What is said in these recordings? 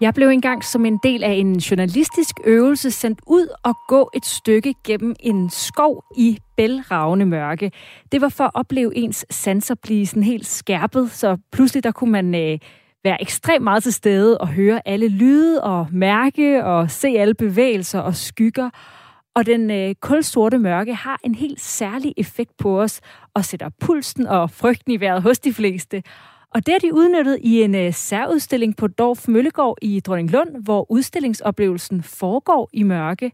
Jeg blev engang som en del af en journalistisk øvelse sendt ud og gå et stykke gennem en skov i bælragende mørke. Det var for at opleve ens sanser blive sådan helt skærpet, så pludselig der kunne man øh, være ekstremt meget til stede og høre alle lyde og mærke og se alle bevægelser og skygger. Og den øh, kulsorte mørke har en helt særlig effekt på os og sætter pulsen og frygten i vejret hos de fleste. Og det har de udnyttet i en øh, særudstilling på Dorf Møllegård i Dronninglund, hvor udstillingsoplevelsen foregår i mørke.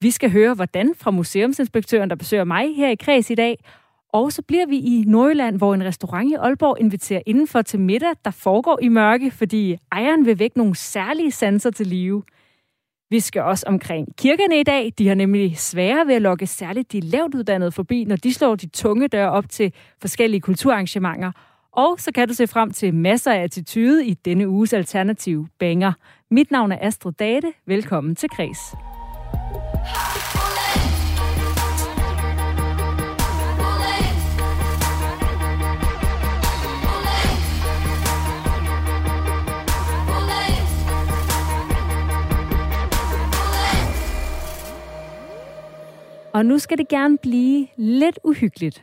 Vi skal høre, hvordan fra museumsinspektøren, der besøger mig her i Kreds i dag. Og så bliver vi i Nordjylland, hvor en restaurant i Aalborg inviterer indenfor til middag, der foregår i mørke, fordi ejeren vil vække nogle særlige sanser til live. Vi skal også omkring kirkerne i dag. De har nemlig svære ved at lokke særligt de lavt uddannede forbi, når de slår de tunge døre op til forskellige kulturarrangementer – og så kan du se frem til masser af attitude i denne uges alternative banger. Mit navn er Astrid Date. Velkommen til Kres. Og nu skal det gerne blive lidt uhyggeligt.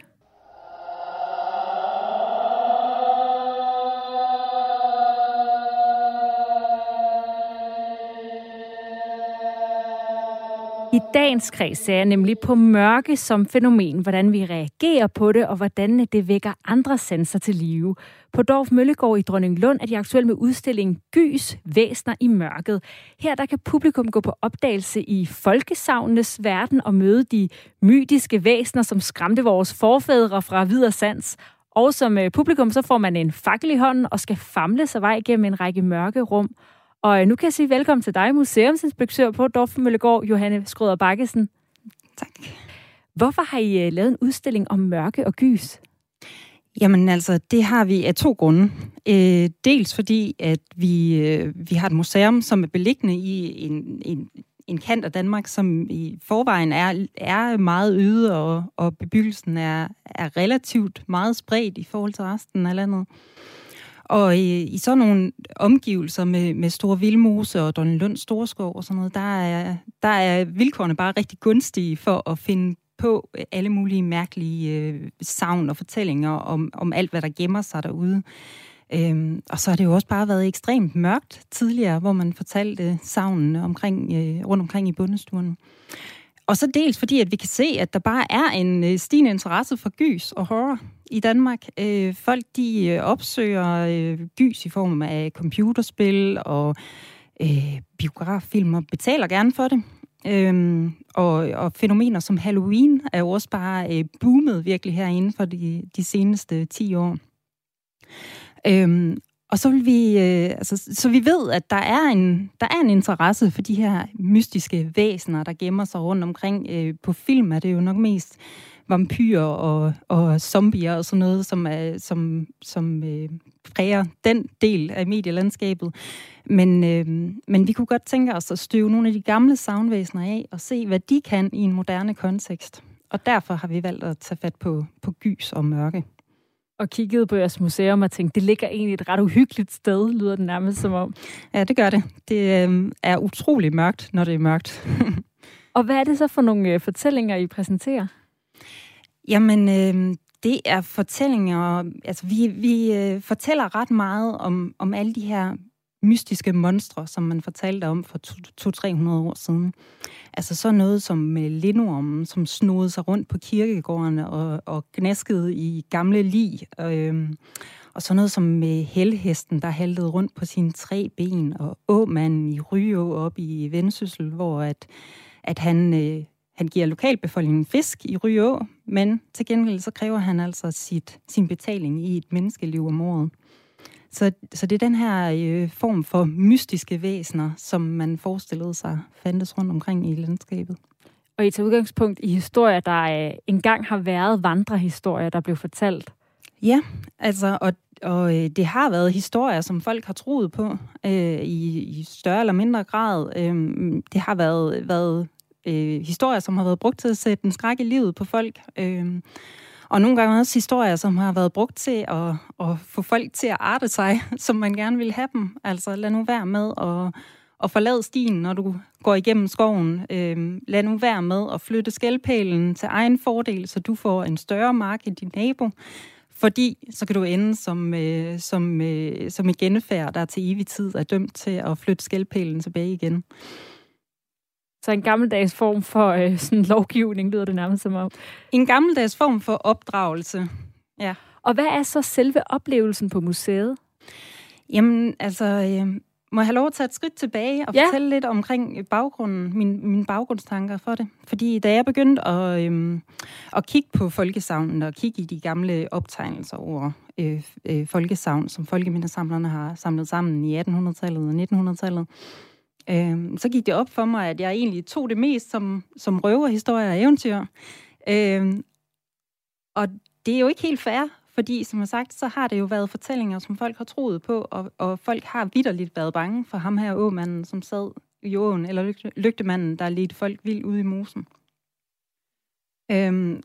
Dagens kreds ser jeg nemlig på mørke som fænomen, hvordan vi reagerer på det, og hvordan det vækker andre sanser til live. På Dorf Møllegård i Dronninglund er de aktuelle med udstillingen Gys Væsner i mørket. Her der kan publikum gå på opdagelse i folkesavnenes verden og møde de mytiske væsner, som skræmte vores forfædre fra videre sans. Og som øh, publikum så får man en fakkel i hånden og skal famle sig vej gennem en række mørke rum. Og øh, nu kan jeg sige velkommen til dig, museumsinspektør på Dorfmøllegård, Johanne Skrøder Bakkesen. Tak. Hvorfor har I øh, lavet en udstilling om mørke og gys? Jamen altså, det har vi af to grunde. Øh, dels fordi, at vi, øh, vi har et museum, som er beliggende i en, en, en kant af Danmark, som i forvejen er, er meget øde, og, og bebyggelsen er, er relativt meget spredt i forhold til resten af landet. Og i, i sådan nogle omgivelser med, med store vildmose og Lund Storskov og sådan noget, der er, der er vilkårene bare rigtig gunstige for at finde på alle mulige mærkelige øh, savn og fortællinger om, om alt, hvad der gemmer sig derude. Øhm, og så har det jo også bare været ekstremt mørkt tidligere, hvor man fortalte savnene omkring, øh, rundt omkring i bundestuerne. Og så dels fordi, at vi kan se, at der bare er en øh, stigende interesse for gys og horror i Danmark. Øh, folk de øh, opsøger øh, gys i form af computerspil og øh, biograffilm og betaler gerne for det. Øhm, og, og fænomener som Halloween er jo også bare øh, boomet virkelig herinde for de, de seneste 10 år. Øhm, og så vil vi, øh, altså, så vi ved, at der er, en, der er en interesse for de her mystiske væsener, der gemmer sig rundt omkring. Øh, på film er det jo nok mest vampyrer og, og zombier og sådan noget, som, er, som, som øh, præger den del af medielandskabet. Men, øh, men vi kunne godt tænke os at støve nogle af de gamle savnvæsener af og se, hvad de kan i en moderne kontekst. Og derfor har vi valgt at tage fat på, på gys og mørke og kiggede på jeres museum og tænkte, det ligger egentlig et ret uhyggeligt sted, lyder det nærmest som om. Ja, det gør det. Det øh, er utrolig mørkt, når det er mørkt. og hvad er det så for nogle øh, fortællinger, I præsenterer? Jamen, øh, det er fortællinger, altså vi, vi øh, fortæller ret meget om, om alle de her mystiske monstre, som man fortalte om for 200-300 år siden. Altså så noget som lindormen, som snodede sig rundt på kirkegårdene og, og gnaskede i gamle lig. Øh, og så noget som med helhesten, der haltede rundt på sine tre ben, og åmanden i Ryå op i Vendsyssel, hvor at, at han, øh, han giver lokalbefolkningen fisk i Ryå, men til gengæld så kræver han altså sit, sin betaling i et menneskeliv om året. Så, så det er den her øh, form for mystiske væsener, som man forestillede sig fandtes rundt omkring i landskabet. Og I tager udgangspunkt i historier, der øh, engang har været vandrehistorier, der blev fortalt. Ja, altså, og, og øh, det har været historier, som folk har troet på øh, i, i større eller mindre grad. Øh, det har været, været øh, historier, som har været brugt til at sætte en skræk i livet på folk. Øh, og nogle gange også historier, som har været brugt til at, at få folk til at arte sig, som man gerne vil have dem. Altså lad nu være med at, at forlade stien, når du går igennem skoven. Øhm, lad nu være med at flytte skældpælen til egen fordel, så du får en større mark end din nabo. Fordi så kan du ende som, øh, som, øh, som en genfærd, der til evig tid er dømt til at flytte skældpælen tilbage igen. Så en gammeldags form for øh, sådan lovgivning, lyder det nærmest som om. En gammeldags form for opdragelse, ja. Og hvad er så selve oplevelsen på museet? Jamen, altså, øh, må jeg have lov at tage et skridt tilbage og ja. fortælle lidt omkring baggrunden, min, mine baggrundstanker for det? Fordi da jeg begyndte at, øhm, at kigge på folkesavnen og kigge i de gamle optegnelser over øh, øh, folkesavn, som folkemindesamlerne har samlet sammen i 1800-tallet og 1900-tallet, øh, så gik det op for mig, at jeg egentlig tog det mest som, som røverhistorie og eventyr. Øh, og det er jo ikke helt fair, fordi, som jeg sagt, så har det jo været fortællinger, som folk har troet på, og, og folk har vidderligt været bange for ham her åmanden, som sad i åen, eller lygte, lygtemanden, der ledte folk vildt ude i mosen. Øhm,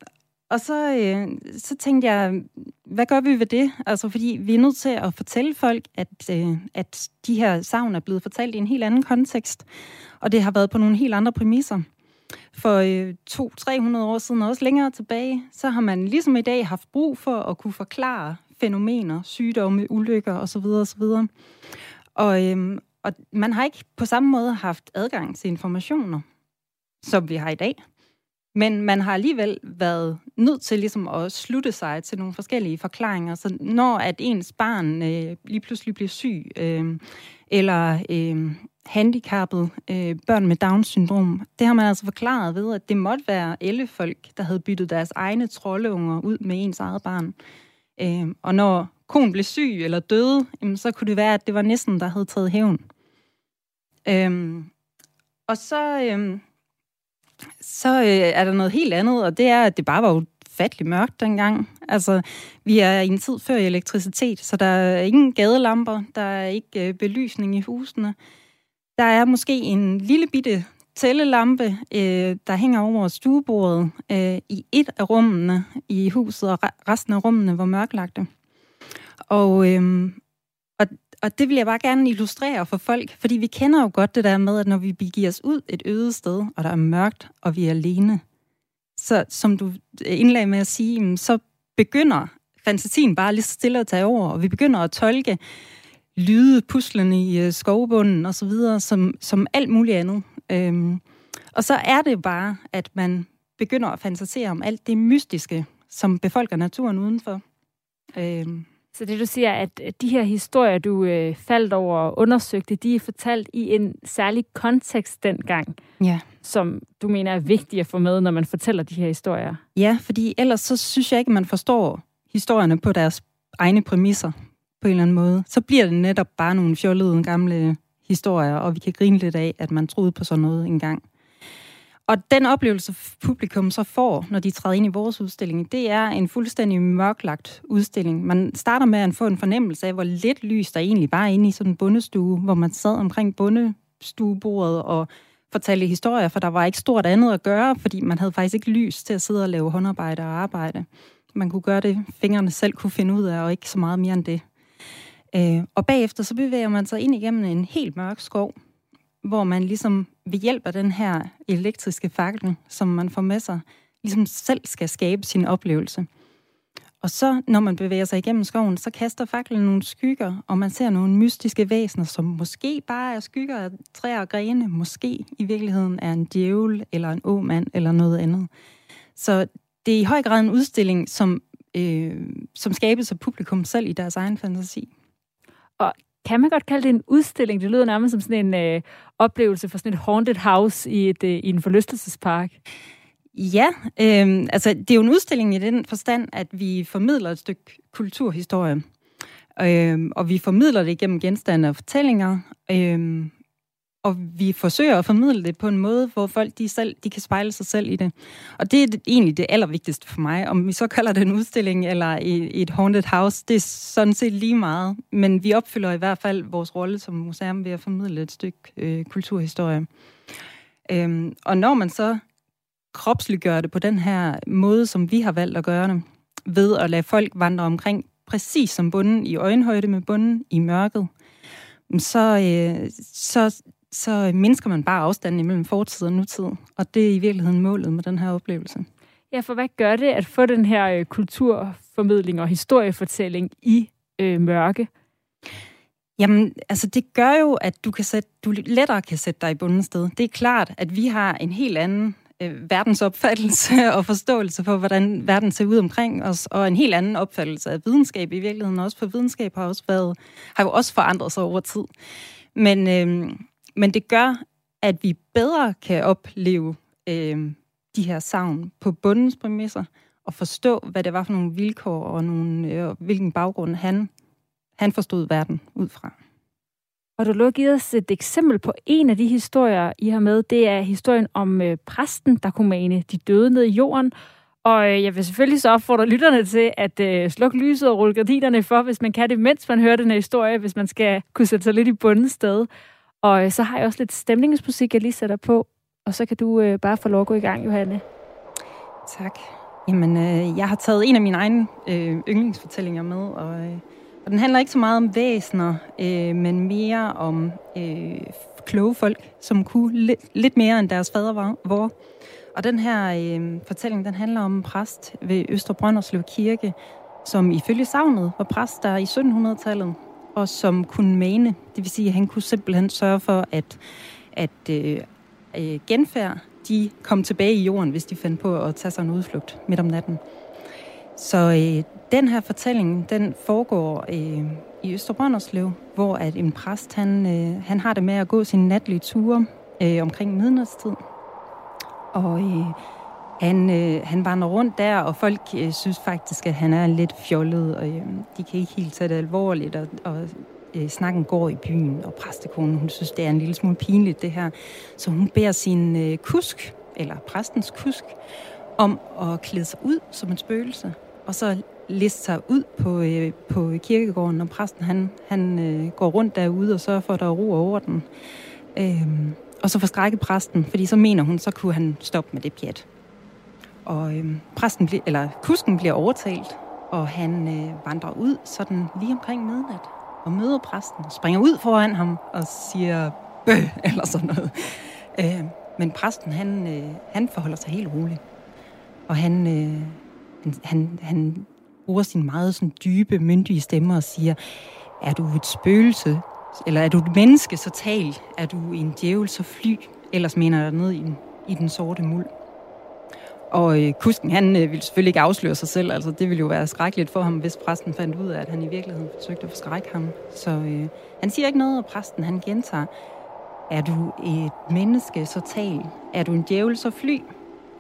og så, øh, så tænkte jeg, hvad gør vi ved det? Altså, fordi vi er nødt til at fortælle folk, at, øh, at de her savn er blevet fortalt i en helt anden kontekst, og det har været på nogle helt andre præmisser for øh, 200-300 år siden, og også længere tilbage, så har man ligesom i dag haft brug for at kunne forklare fænomener, sygdomme, ulykker osv. osv. Og, øh, og man har ikke på samme måde haft adgang til informationer, som vi har i dag. Men man har alligevel været nødt til ligesom at slutte sig til nogle forskellige forklaringer. Så når at ens barn øh, lige pludselig bliver syg, øh, eller øh, handicappet øh, børn med Down-syndrom, det har man altså forklaret ved, at det måtte være ellefolk, der havde byttet deres egne troldeunger ud med ens eget barn. Øh, og når konen blev syg eller døde, jamen, så kunne det være, at det var næsten, der havde taget hævn. Øh, og så, øh, så øh, er der noget helt andet, og det er, at det bare var ufattelig mørkt dengang. Altså, vi er i en tid før elektricitet, så der er ingen gadelamper, der er ikke øh, belysning i husene. Der er måske en lille bitte tællelampe, øh, der hænger over stuebordet øh, i et af rummene i huset, og resten af rummene var mørklagte. Og, øh, og, det vil jeg bare gerne illustrere for folk, fordi vi kender jo godt det der med, at når vi begiver os ud et øde sted, og der er mørkt, og vi er alene, så som du indlagde med at sige, så begynder fantasien bare lige stille at tage over, og vi begynder at tolke lyde, puslende i øh, skovbunden og så videre, som, som alt muligt andet. Øhm, og så er det bare, at man begynder at fantasere om alt det mystiske, som befolker naturen udenfor. Øhm. Så det du siger, at de her historier, du øh, faldt over og undersøgte, de er fortalt i en særlig kontekst dengang, ja. som du mener er vigtigt at få med, når man fortæller de her historier? Ja, fordi ellers så synes jeg ikke, man forstår historierne på deres egne præmisser på en eller anden måde, så bliver det netop bare nogle fjollede gamle historier, og vi kan grine lidt af, at man troede på sådan noget engang. Og den oplevelse, publikum så får, når de træder ind i vores udstilling, det er en fuldstændig mørklagt udstilling. Man starter med at få en fornemmelse af, hvor lidt lys der egentlig var inde i sådan en bundestue, hvor man sad omkring bundestuebordet og fortalte historier, for der var ikke stort andet at gøre, fordi man havde faktisk ikke lys til at sidde og lave håndarbejde og arbejde. Man kunne gøre det, fingrene selv kunne finde ud af, og ikke så meget mere end det. Øh, og bagefter så bevæger man sig ind igennem en helt mørk skov, hvor man ligesom ved hjælp af den her elektriske fakkel, som man får med sig, ligesom selv skal skabe sin oplevelse. Og så, når man bevæger sig igennem skoven, så kaster faklen nogle skygger, og man ser nogle mystiske væsener, som måske bare er skygger af træer og grene, måske i virkeligheden er en djævel, eller en åmand, eller noget andet. Så det er i høj grad en udstilling, som, øh, som skabes af publikum selv i deres egen fantasi. Og kan man godt kalde det en udstilling? Det lyder nærmest som sådan en øh, oplevelse for sådan et haunted house i, et, øh, i en forlystelsespark. Ja, øh, altså det er jo en udstilling i den forstand, at vi formidler et stykke kulturhistorie. Øh, og vi formidler det gennem genstande og fortællinger. Øh, og vi forsøger at formidle det på en måde, hvor folk de selv de kan spejle sig selv i det. Og det er egentlig det allervigtigste for mig. Om vi så kalder det en udstilling eller et haunted house, det er sådan set lige meget. Men vi opfylder i hvert fald vores rolle som museum ved at formidle et stykke øh, kulturhistorie. Øhm, og når man så kropsliggør det på den her måde, som vi har valgt at gøre det, ved at lade folk vandre omkring præcis som bunden i øjenhøjde med bunden i mørket, så, øh, så, så mindsker man bare afstanden imellem fortid og nutid. Og det er i virkeligheden målet med den her oplevelse. Ja, for hvad gør det at få den her øh, kulturformidling og historiefortælling i øh, mørke? Jamen, altså det gør jo, at du, kan sætte, du lettere kan sætte dig i bunden sted. Det er klart, at vi har en helt anden øh, verdensopfattelse og forståelse for, hvordan verden ser ud omkring os, og en helt anden opfattelse af videnskab i virkeligheden også, for videnskab har, også været, har jo også forandret sig over tid. Men, øh, men det gør, at vi bedre kan opleve øh, de her savn på bundens præmisser, og forstå, hvad det var for nogle vilkår og nogle, øh, hvilken baggrund han, han forstod verden ud fra. Og du har givet os et eksempel på en af de historier, I har med. Det er historien om øh, præsten, der kunne mane de døde ned i jorden. Og øh, jeg vil selvfølgelig så opfordre lytterne til at øh, slukke lyset og rulle gardinerne for, hvis man kan det, mens man hører den her historie, hvis man skal kunne sætte sig lidt i bunden sted. Og øh, så har jeg også lidt stemningsmusik, jeg lige sætter på. Og så kan du øh, bare få lov at gå i gang, Johanne. Tak. Jamen, øh, jeg har taget en af mine egne øh, yndlingsfortællinger med, og... Øh og den handler ikke så meget om væsener, øh, men mere om øh, kloge folk, som kunne lidt, lidt mere end deres fader var. Hvor. Og den her øh, fortælling, den handler om en præst ved Østre Brønderslev Kirke, som ifølge savnet var præst der i 1700-tallet, og som kunne mane. Det vil sige, at han kunne simpelthen sørge for, at, at øh, øh, genfærd, de kom tilbage i jorden, hvis de fandt på at tage sig en udflugt midt om natten. Så øh, den her fortælling, den foregår øh, i Østerbrønderslev, hvor at en præst, han, øh, han har det med at gå sine natlige ture øh, omkring midnatstid. Og øh, han, øh, han vandrer rundt der, og folk øh, synes faktisk, at han er lidt fjollet, og øh, de kan ikke helt tage det alvorligt, og, og øh, snakken går i byen, og præstekonen, hun synes, det er en lille smule pinligt, det her. Så hun beder sin øh, kusk, eller præstens kusk, om at klæde sig ud som en spøgelse, og så liste sig ud på, øh, på kirkegården, og præsten han, han øh, går rundt derude og sørger for, at der er ro og orden. Øh, og så forskrække præsten, fordi så mener hun, så kunne han stoppe med det pjat. Og øh, præsten bliver, eller kusken bliver overtalt, og han øh, vandrer ud sådan lige omkring midnat og møder præsten, og springer ud foran ham og siger bøh, eller sådan noget. Øh, men præsten, han, øh, han forholder sig helt roligt. Og han, øh, han, han, han bruger sin meget sådan dybe, myndige stemme og siger, er du et spøgelse, eller er du et menneske, så tal. Er du en djævel, så fly. Ellers mener jeg ned i, i den sorte muld. Og øh, kusken, han øh, ville selvfølgelig ikke afsløre sig selv. Altså, det ville jo være skrækkeligt for ham, hvis præsten fandt ud af, at han i virkeligheden forsøgte at forskrække ham. Så øh, han siger ikke noget, og præsten han gentager, er du et menneske, så tal. Er du en djævel, så fly.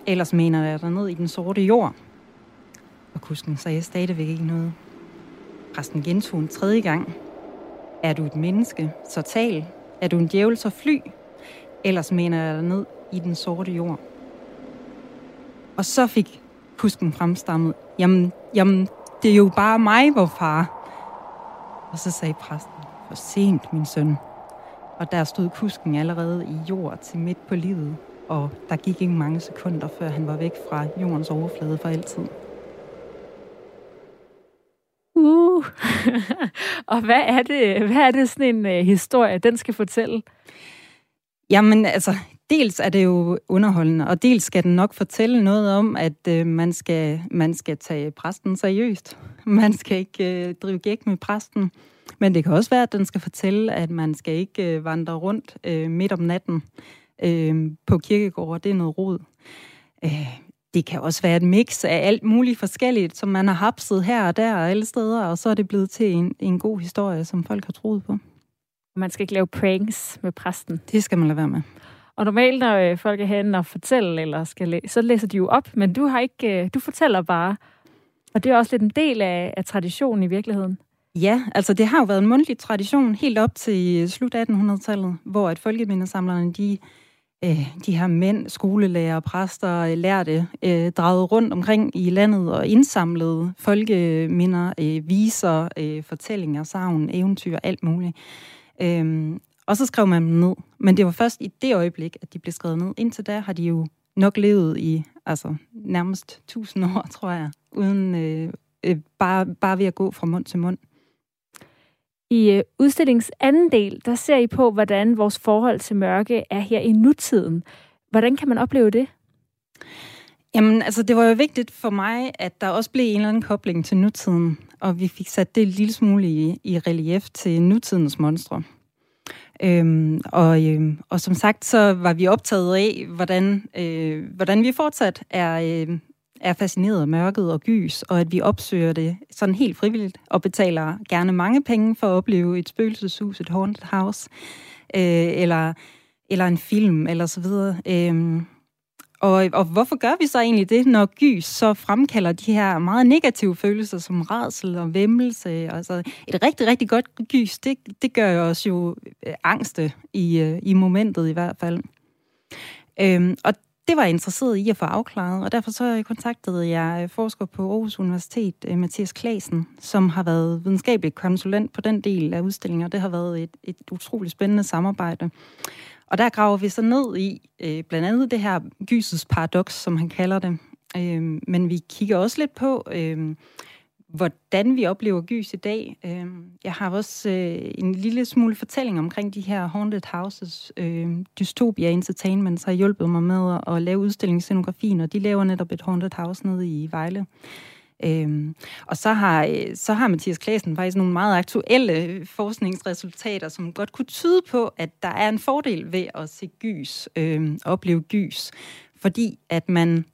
Ellers mener jeg dig ned i den sorte jord. Og kusken sagde stadigvæk ikke noget. Præsten gentog en tredje gang. Er du et menneske, så tal. Er du en djævel, så fly. Ellers mener jeg dig ned i den sorte jord. Og så fik kusken fremstammet. Jamen, jamen, det er jo bare mig, hvor far. Og så sagde præsten, for sent, min søn. Og der stod kusken allerede i jord til midt på livet, og der gik ikke mange sekunder, før han var væk fra jordens overflade for altid. Uh. og hvad er det, hvad er det sådan en uh, historie, den skal fortælle? Jamen, altså, dels er det jo underholdende, og dels skal den nok fortælle noget om, at uh, man, skal, man skal tage præsten seriøst. Man skal ikke uh, drive gæk med præsten. Men det kan også være, at den skal fortælle, at man skal ikke uh, vandre rundt uh, midt om natten uh, på kirkegård. Det er noget rod. Uh, det kan også være et mix af alt muligt forskelligt, som man har hapset her og der og alle steder, og så er det blevet til en, en god historie, som folk har troet på. Man skal ikke lave pranks med præsten. Det skal man lade være med. Og normalt, når øh, folk er henne og fortæller, eller skal læ- så læser de jo op, men du har ikke, øh, du fortæller bare. Og det er også lidt en del af, af traditionen i virkeligheden. Ja, altså det har jo været en mundtlig tradition helt op til øh, slut 1800-tallet, hvor at folkemindesamlerne, de, øh, de her mænd, skolelærer, præster, øh, lærte, øh, dragede rundt omkring i landet og indsamlede folkeminder, øh, viser, øh, fortællinger, savn, eventyr, alt muligt. Øhm, og så skrev man dem ned. Men det var først i det øjeblik, at de blev skrevet ned. Indtil da har de jo nok levet i altså, nærmest tusind år, tror jeg, uden øh, øh, bare, bare ved at gå fra mund til mund. I øh, udstillings anden del, der ser I på, hvordan vores forhold til mørke er her i nutiden. Hvordan kan man opleve det? Jamen, altså, det var jo vigtigt for mig, at der også blev en eller anden kobling til nutiden, og vi fik sat det en lille smule i, i relief til nutidens monstre. Øhm, og, øhm, og som sagt, så var vi optaget af, hvordan, øh, hvordan vi fortsat er, øh, er fascineret af mørket og gys, og at vi opsøger det sådan helt frivilligt, og betaler gerne mange penge for at opleve et spøgelseshus, et haunted house, øh, eller, eller en film, eller så videre. Øh, og, og hvorfor gør vi så egentlig det, når gys så fremkalder de her meget negative følelser som rædsel og vemmelse? Altså et rigtig, rigtig godt gys, det, det gør os jo øh, angste i, øh, i momentet i hvert fald. Øhm, og det var jeg interesseret i at få afklaret, og derfor så kontaktede jeg øh, forsker på Aarhus Universitet, Mathias Klasen, som har været videnskabelig konsulent på den del af udstillingen, og det har været et, et utroligt spændende samarbejde. Og der graver vi så ned i øh, blandt andet det her gysets paradoks, som han kalder det. Øh, men vi kigger også lidt på, øh, hvordan vi oplever gys i dag. Øh, jeg har også øh, en lille smule fortælling omkring de her haunted houses. Øh, Dystopia Entertainment har hjulpet mig med at, at lave udstillingsscenografien, og de laver netop et haunted house nede i Vejle. Øhm, og så har, øh, så har Mathias Klasen faktisk nogle meget aktuelle forskningsresultater, som godt kunne tyde på, at der er en fordel ved at se gys, øhm, opleve gys, fordi at man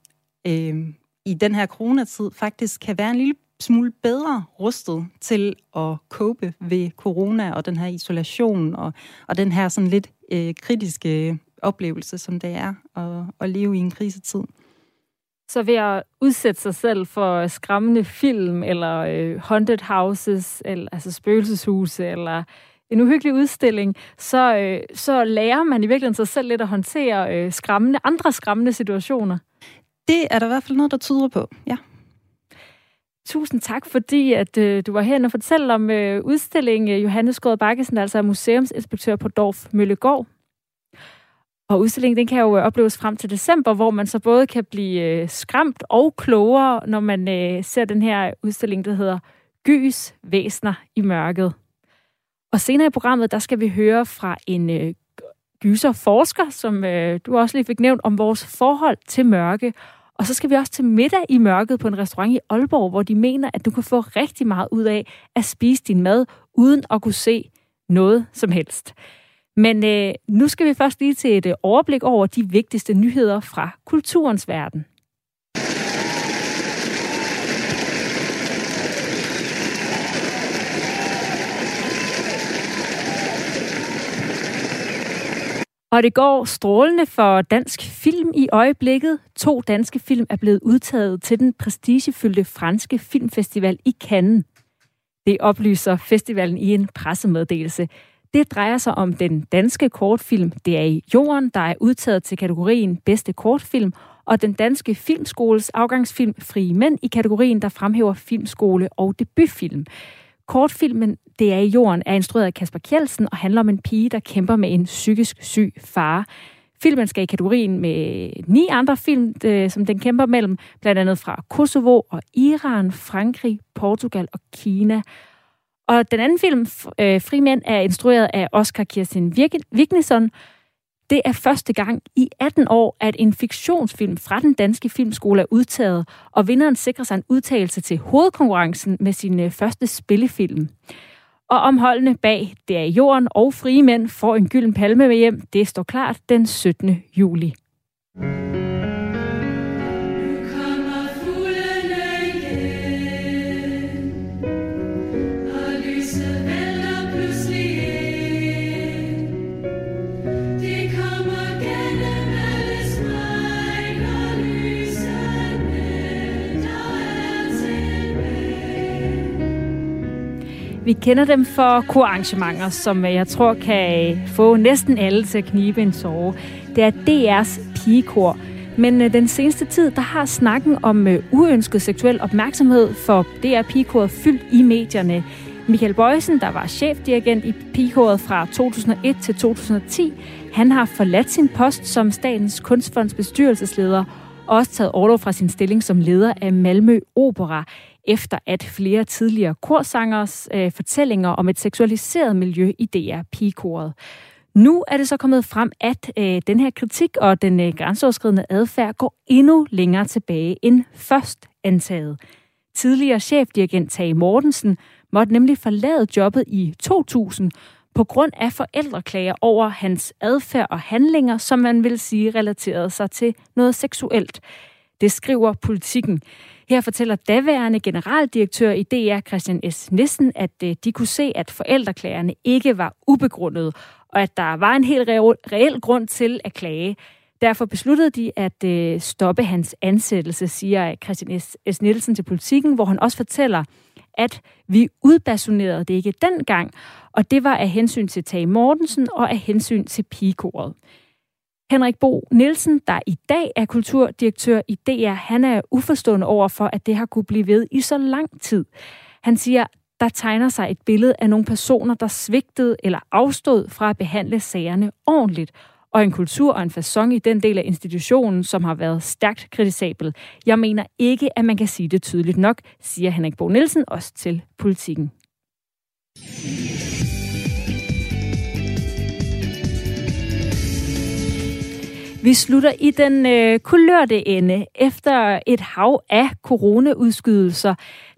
øhm, i den her coronatid faktisk kan være en lille smule bedre rustet til at cope ved corona og den her isolation og, og den her sådan lidt øh, kritiske oplevelse, som det er at, at leve i en krisetid. Så ved at udsætte sig selv for skræmmende film, eller øh, haunted houses, eller altså spøgelseshuse, eller en uhyggelig udstilling, så, øh, så lærer man i virkeligheden sig selv lidt at håndtere øh, skræmmende, andre skræmmende situationer. Det er der i hvert fald noget, der tyder på, ja. Tusind tak, fordi at øh, du var herinde og fortælle om øh, udstillingen Johannes Gård Bakkesen, altså museumsinspektør på Dorf Møllegård. Og udstillingen den kan jo øh, opleves frem til december, hvor man så både kan blive øh, skræmt og klogere, når man øh, ser den her udstilling, der hedder Gys Væsner i mørket. Og senere i programmet, der skal vi høre fra en øh, gyserforsker, som øh, du også lige fik nævnt, om vores forhold til mørke. Og så skal vi også til middag i mørket på en restaurant i Aalborg, hvor de mener, at du kan få rigtig meget ud af at spise din mad, uden at kunne se noget som helst. Men øh, nu skal vi først lige til et øh, overblik over de vigtigste nyheder fra kulturens verden. Og det går strålende for dansk film i øjeblikket. To danske film er blevet udtaget til den prestigefyldte franske filmfestival i Cannes. Det oplyser festivalen i en pressemeddelelse. Det drejer sig om den danske kortfilm Det er i jorden, der er udtaget til kategorien bedste kortfilm, og den danske filmskoles afgangsfilm Frie Mænd i kategorien, der fremhæver filmskole og debutfilm. Kortfilmen Det er i jorden er instrueret af Kasper Kjeldsen og handler om en pige, der kæmper med en psykisk syg far. Filmen skal i kategorien med ni andre film, øh, som den kæmper mellem, blandt andet fra Kosovo og Iran, Frankrig, Portugal og Kina. Og den anden film, øh, Frimænd, er instrueret af Oscar Kirsten Wignesson. Det er første gang i 18 år, at en fiktionsfilm fra den danske filmskole er udtaget, og vinderen sikrer sig en udtalelse til hovedkonkurrencen med sin øh, første spillefilm. Og omholdene bag Det er jorden og Frie Mænd får en gylden palme med hjem. Det står klart den 17. juli. Vi kender dem for kurarrangementer, som jeg tror kan få næsten alle til at knibe en sove. Det er DR's pigekor. Men øh, den seneste tid, der har snakken om øh, uønsket seksuel opmærksomhed for DR Pigekoret fyldt i medierne. Michael Bøjsen, der var chefdirigent i Pigekoret fra 2001 til 2010, han har forladt sin post som Statens Kunstfonds bestyrelsesleder og også taget overlov fra sin stilling som leder af Malmø Opera, efter at flere tidligere korsangers øh, fortællinger om et seksualiseret miljø i DR Pigekoret. Nu er det så kommet frem, at øh, den her kritik og den øh, grænseoverskridende adfærd går endnu længere tilbage end først antaget. Tidligere chefdirigent Tage Mortensen måtte nemlig forlade jobbet i 2000 på grund af forældreklager over hans adfærd og handlinger, som man vil sige relaterede sig til noget seksuelt. Det skriver politikken. Her fortæller daværende generaldirektør i DR, Christian S. Nissen, at øh, de kunne se, at forældreklagerne ikke var ubegrundede, og at der var en helt reel grund til at klage. Derfor besluttede de at øh, stoppe hans ansættelse, siger Christian S. Nielsen til politikken, hvor han også fortæller, at vi udbasunerede det ikke dengang, og det var af hensyn til Tage Mortensen og af hensyn til pigekoret. Henrik Bo Nielsen, der i dag er kulturdirektør i DR, han er uforstående over for, at det har kunne blive ved i så lang tid. Han siger, der tegner sig et billede af nogle personer, der svigtede eller afstod fra at behandle sagerne ordentligt, og en kultur og en façon i den del af institutionen, som har været stærkt kritisabel. Jeg mener ikke, at man kan sige det tydeligt nok, siger Henrik Bo Nielsen også til politikken. Vi slutter i den øh, kulørte ende. Efter et hav af coronaudskydelser,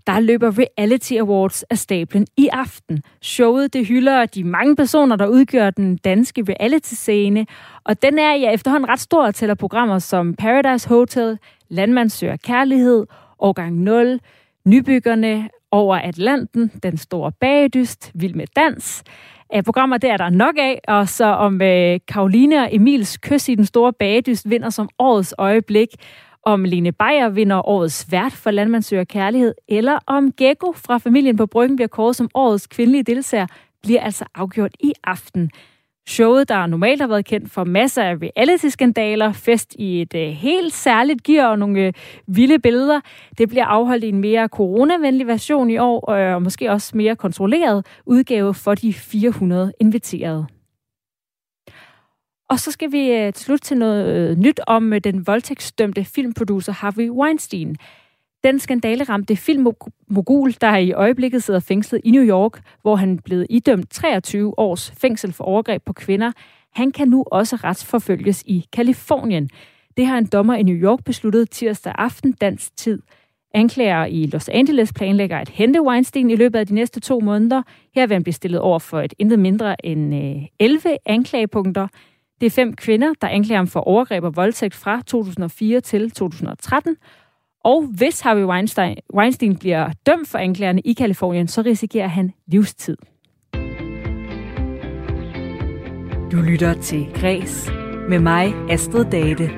der løber Reality Awards af stablen i aften. Showet det hylder de mange personer, der udgør den danske reality-scene, og den er ja efterhånden ret stor til at programmer som Paradise Hotel, Landmand søger kærlighed, Årgang 0, Nybyggerne, Over Atlanten, Den store bagedyst, Vild med dans. Af programmer, der er der nok af, og så om øh, Karoline og Emils kys i den store bagedyst vinder som årets øjeblik, om Lene Beyer vinder årets vært for Landmandsøger Kærlighed, eller om Gekko fra familien på Bryggen bliver kåret som årets kvindelige deltager, bliver altså afgjort i aften. Showet, der normalt har været kendt for masser af reality-skandaler, fest i et øh, helt særligt gear og nogle øh, vilde billeder, det bliver afholdt i en mere coronavenlig version i år, øh, og måske også mere kontrolleret udgave for de 400 inviterede. Og så skal vi øh, til slut til noget øh, nyt om øh, den voldtægtsdømte filmproducer Harvey Weinstein. Den skandaleramte filmmogul, der i øjeblikket sidder fængslet i New York, hvor han blev idømt 23 års fængsel for overgreb på kvinder, han kan nu også retsforfølges i Kalifornien. Det har en dommer i New York besluttet tirsdag aften dansk tid. Anklager i Los Angeles planlægger at hente Weinstein i løbet af de næste to måneder. Her vil han blive stillet over for et intet mindre end øh, 11 anklagepunkter. Det er fem kvinder, der anklager ham for overgreb og voldtægt fra 2004 til 2013. Og hvis Harvey Weinstein, Weinstein bliver dømt for anklagerne i Kalifornien, så risikerer han livstid. Du lytter til Græs med mig, Astrid Date.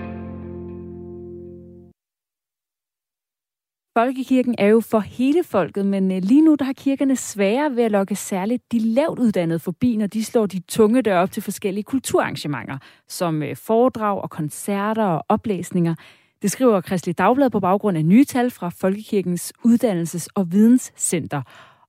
Folkekirken er jo for hele folket, men øh, lige nu der har kirkerne svære ved at lokke særligt de lavt uddannede forbi, når de slår de tunge døre op til forskellige kulturarrangementer, som øh, foredrag og koncerter og oplæsninger. Det skriver Kristelig Dagblad på baggrund af nye tal fra Folkekirkens Uddannelses- og Videnscenter.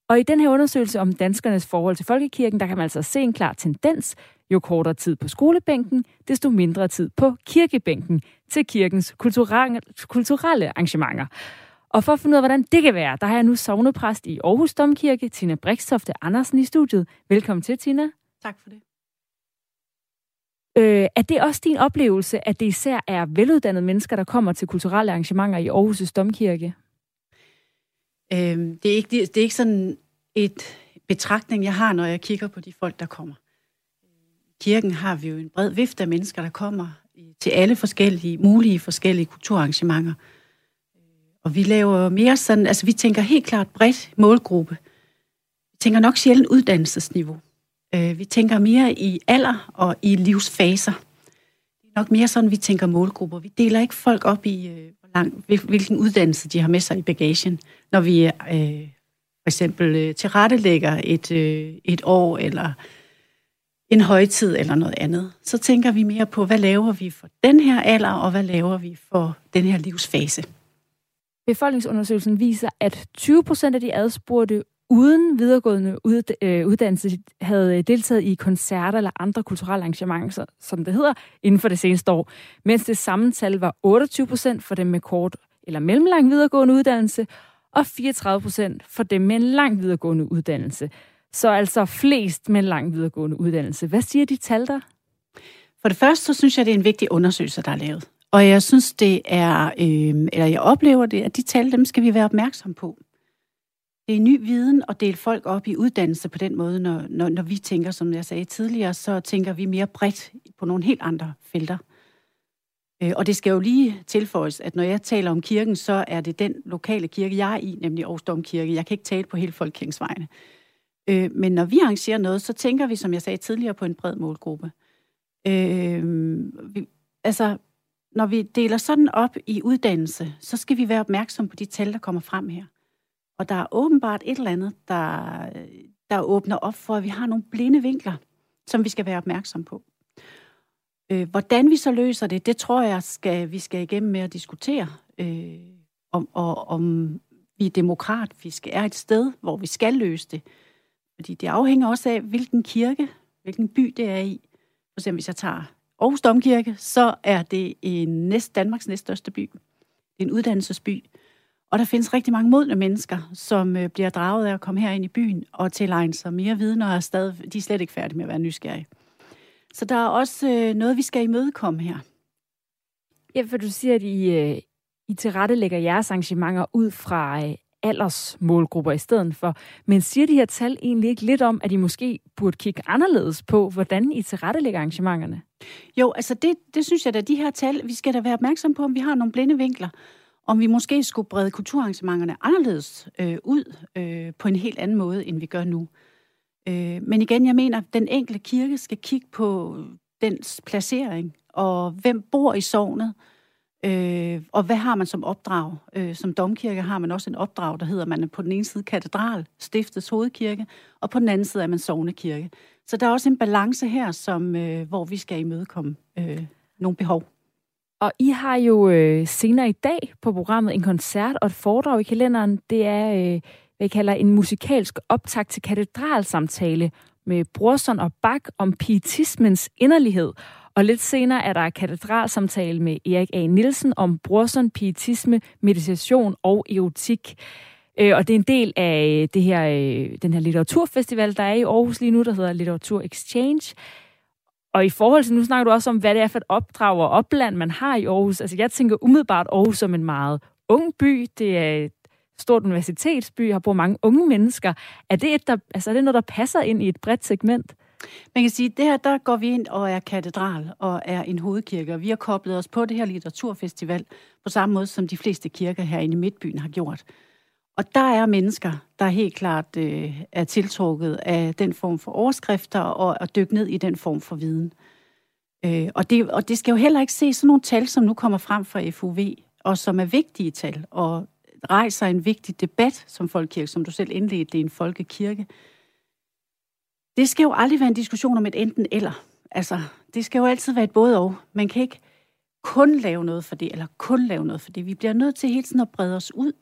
Og i den her undersøgelse om danskernes forhold til folkekirken, der kan man altså se en klar tendens. Jo kortere tid på skolebænken, desto mindre tid på kirkebænken til kirkens kulturelle, arrangementer. Og for at finde ud af, hvordan det kan være, der har jeg nu sovnepræst i Aarhus Domkirke, Tina Brikstofte Andersen i studiet. Velkommen til, Tina. Tak for det. Øh, er det også din oplevelse, at det især er veluddannede mennesker, der kommer til kulturelle arrangementer i Aarhus' Domkirke? Øh, det, er ikke, det, det er ikke sådan et betragtning, jeg har, når jeg kigger på de folk, der kommer. I kirken har vi jo en bred vifte af mennesker, der kommer øh, til alle forskellige, mulige forskellige kulturarrangementer. Øh, og vi laver mere sådan, altså vi tænker helt klart bredt målgruppe. Vi tænker nok sjældent uddannelsesniveau. Øh, vi tænker mere i alder og i livsfaser. Det er nok mere sådan, vi tænker målgrupper. Vi deler ikke folk op i, øh, hvor lang, hvilken uddannelse de har med sig i bagagen, når vi øh, for eksempel øh, tilrettelægger et, øh, et år eller en højtid eller noget andet, så tænker vi mere på, hvad laver vi for den her alder, og hvad laver vi for den her livsfase. Befolkningsundersøgelsen viser, at 20 procent af de adspurgte uden videregående øh, uddannelse havde øh, deltaget i koncerter eller andre kulturelle arrangementer, som det hedder, inden for det seneste år, mens det samme tal var 28 procent for dem med kort eller mellemlang videregående uddannelse, og 34 procent for dem med en lang videregående uddannelse. Så altså flest med en lang videregående uddannelse. Hvad siger de tal der? For det første, så synes jeg, det er en vigtig undersøgelse, der er lavet. Og jeg synes, det er, øh, eller jeg oplever det, at de tal, dem skal vi være opmærksom på. Det er ny viden at dele folk op i uddannelse på den måde, når, når, når vi tænker, som jeg sagde tidligere, så tænker vi mere bredt på nogle helt andre felter. Øh, og det skal jo lige tilføjes, at når jeg taler om kirken, så er det den lokale kirke, jeg er i, nemlig Aarhus Domkirke. Jeg kan ikke tale på hele Folkekirkens vegne. Øh, men når vi arrangerer noget, så tænker vi, som jeg sagde tidligere, på en bred målgruppe. Øh, vi, altså, når vi deler sådan op i uddannelse, så skal vi være opmærksom på de tal, der kommer frem her. Og der er åbenbart et eller andet, der, der åbner op for, at vi har nogle blinde vinkler, som vi skal være opmærksom på. Øh, hvordan vi så løser det, det tror jeg, skal, vi skal igennem med at diskutere, øh, om, og, om vi er demokratisk er et sted, hvor vi skal løse det. Fordi det afhænger også af, hvilken kirke, hvilken by det er i. For eksempel hvis jeg tager Aarhus Domkirke, så er det en næst, Danmarks næststørste by. Det er en uddannelsesby. Og der findes rigtig mange modne mennesker, som øh, bliver draget af at komme her ind i byen og tilegne sig mere viden, og er stadig, de er slet ikke færdige med at være nysgerrige. Så der er også øh, noget, vi skal imødekomme her. Ja, for du siger, at I, øh, I tilrettelægger jeres arrangementer ud fra øh, aldersmålgrupper i stedet for. Men siger de her tal egentlig ikke lidt om, at I måske burde kigge anderledes på, hvordan I tilrettelægger arrangementerne? Jo, altså det, det synes jeg da, de her tal, vi skal da være opmærksom på, om vi har nogle blinde vinkler. Om vi måske skulle brede kulturarrangementerne anderledes øh, ud øh, på en helt anden måde, end vi gør nu. Øh, men igen, jeg mener, at den enkelte kirke skal kigge på dens placering, og hvem bor i sovnet, øh, og hvad har man som opdrag. Øh, som domkirke har man også en opdrag, der hedder, man er på den ene side katedral, stiftets hovedkirke, og på den anden side er man sovnekirke. Så der er også en balance her, som, øh, hvor vi skal imødekomme øh, nogle behov. Og I har jo øh, senere i dag på programmet en koncert og et foredrag i kalenderen. Det er øh, hvad I kalder en musikalsk optakt til katedralsamtale med Brorson og Bak om pietismens inderlighed. Og lidt senere er der katedralsamtale med Erik A. Nielsen om Brorson, pietisme, meditation og erotik. Øh, og det er en del af øh, det her, øh, den her litteraturfestival, der er i Aarhus lige nu, der hedder Litteratur Exchange. Og i forhold til, nu snakker du også om, hvad det er for et opdrag og opland, man har i Aarhus. Altså jeg tænker umiddelbart Aarhus som en meget ung by. Det er stort universitetsby, har brugt mange unge mennesker. Er det, et, der, altså, er det noget, der passer ind i et bredt segment? Man kan sige, at det her, der går vi ind og er katedral og er en hovedkirke, og vi har koblet os på det her litteraturfestival på samme måde, som de fleste kirker herinde i Midtbyen har gjort. Og der er mennesker, der helt klart øh, er tiltrukket af den form for overskrifter og at dykke ned i den form for viden. Øh, og, det, og det skal jo heller ikke se sådan nogle tal, som nu kommer frem fra FUV, og som er vigtige tal, og rejser en vigtig debat som folkekirke, som du selv indledte, det er en folkekirke. Det skal jo aldrig være en diskussion om et enten eller. Altså, det skal jo altid være et både og. Man kan ikke kun lave noget for det, eller kun lave noget for det. Vi bliver nødt til hele tiden at brede os ud.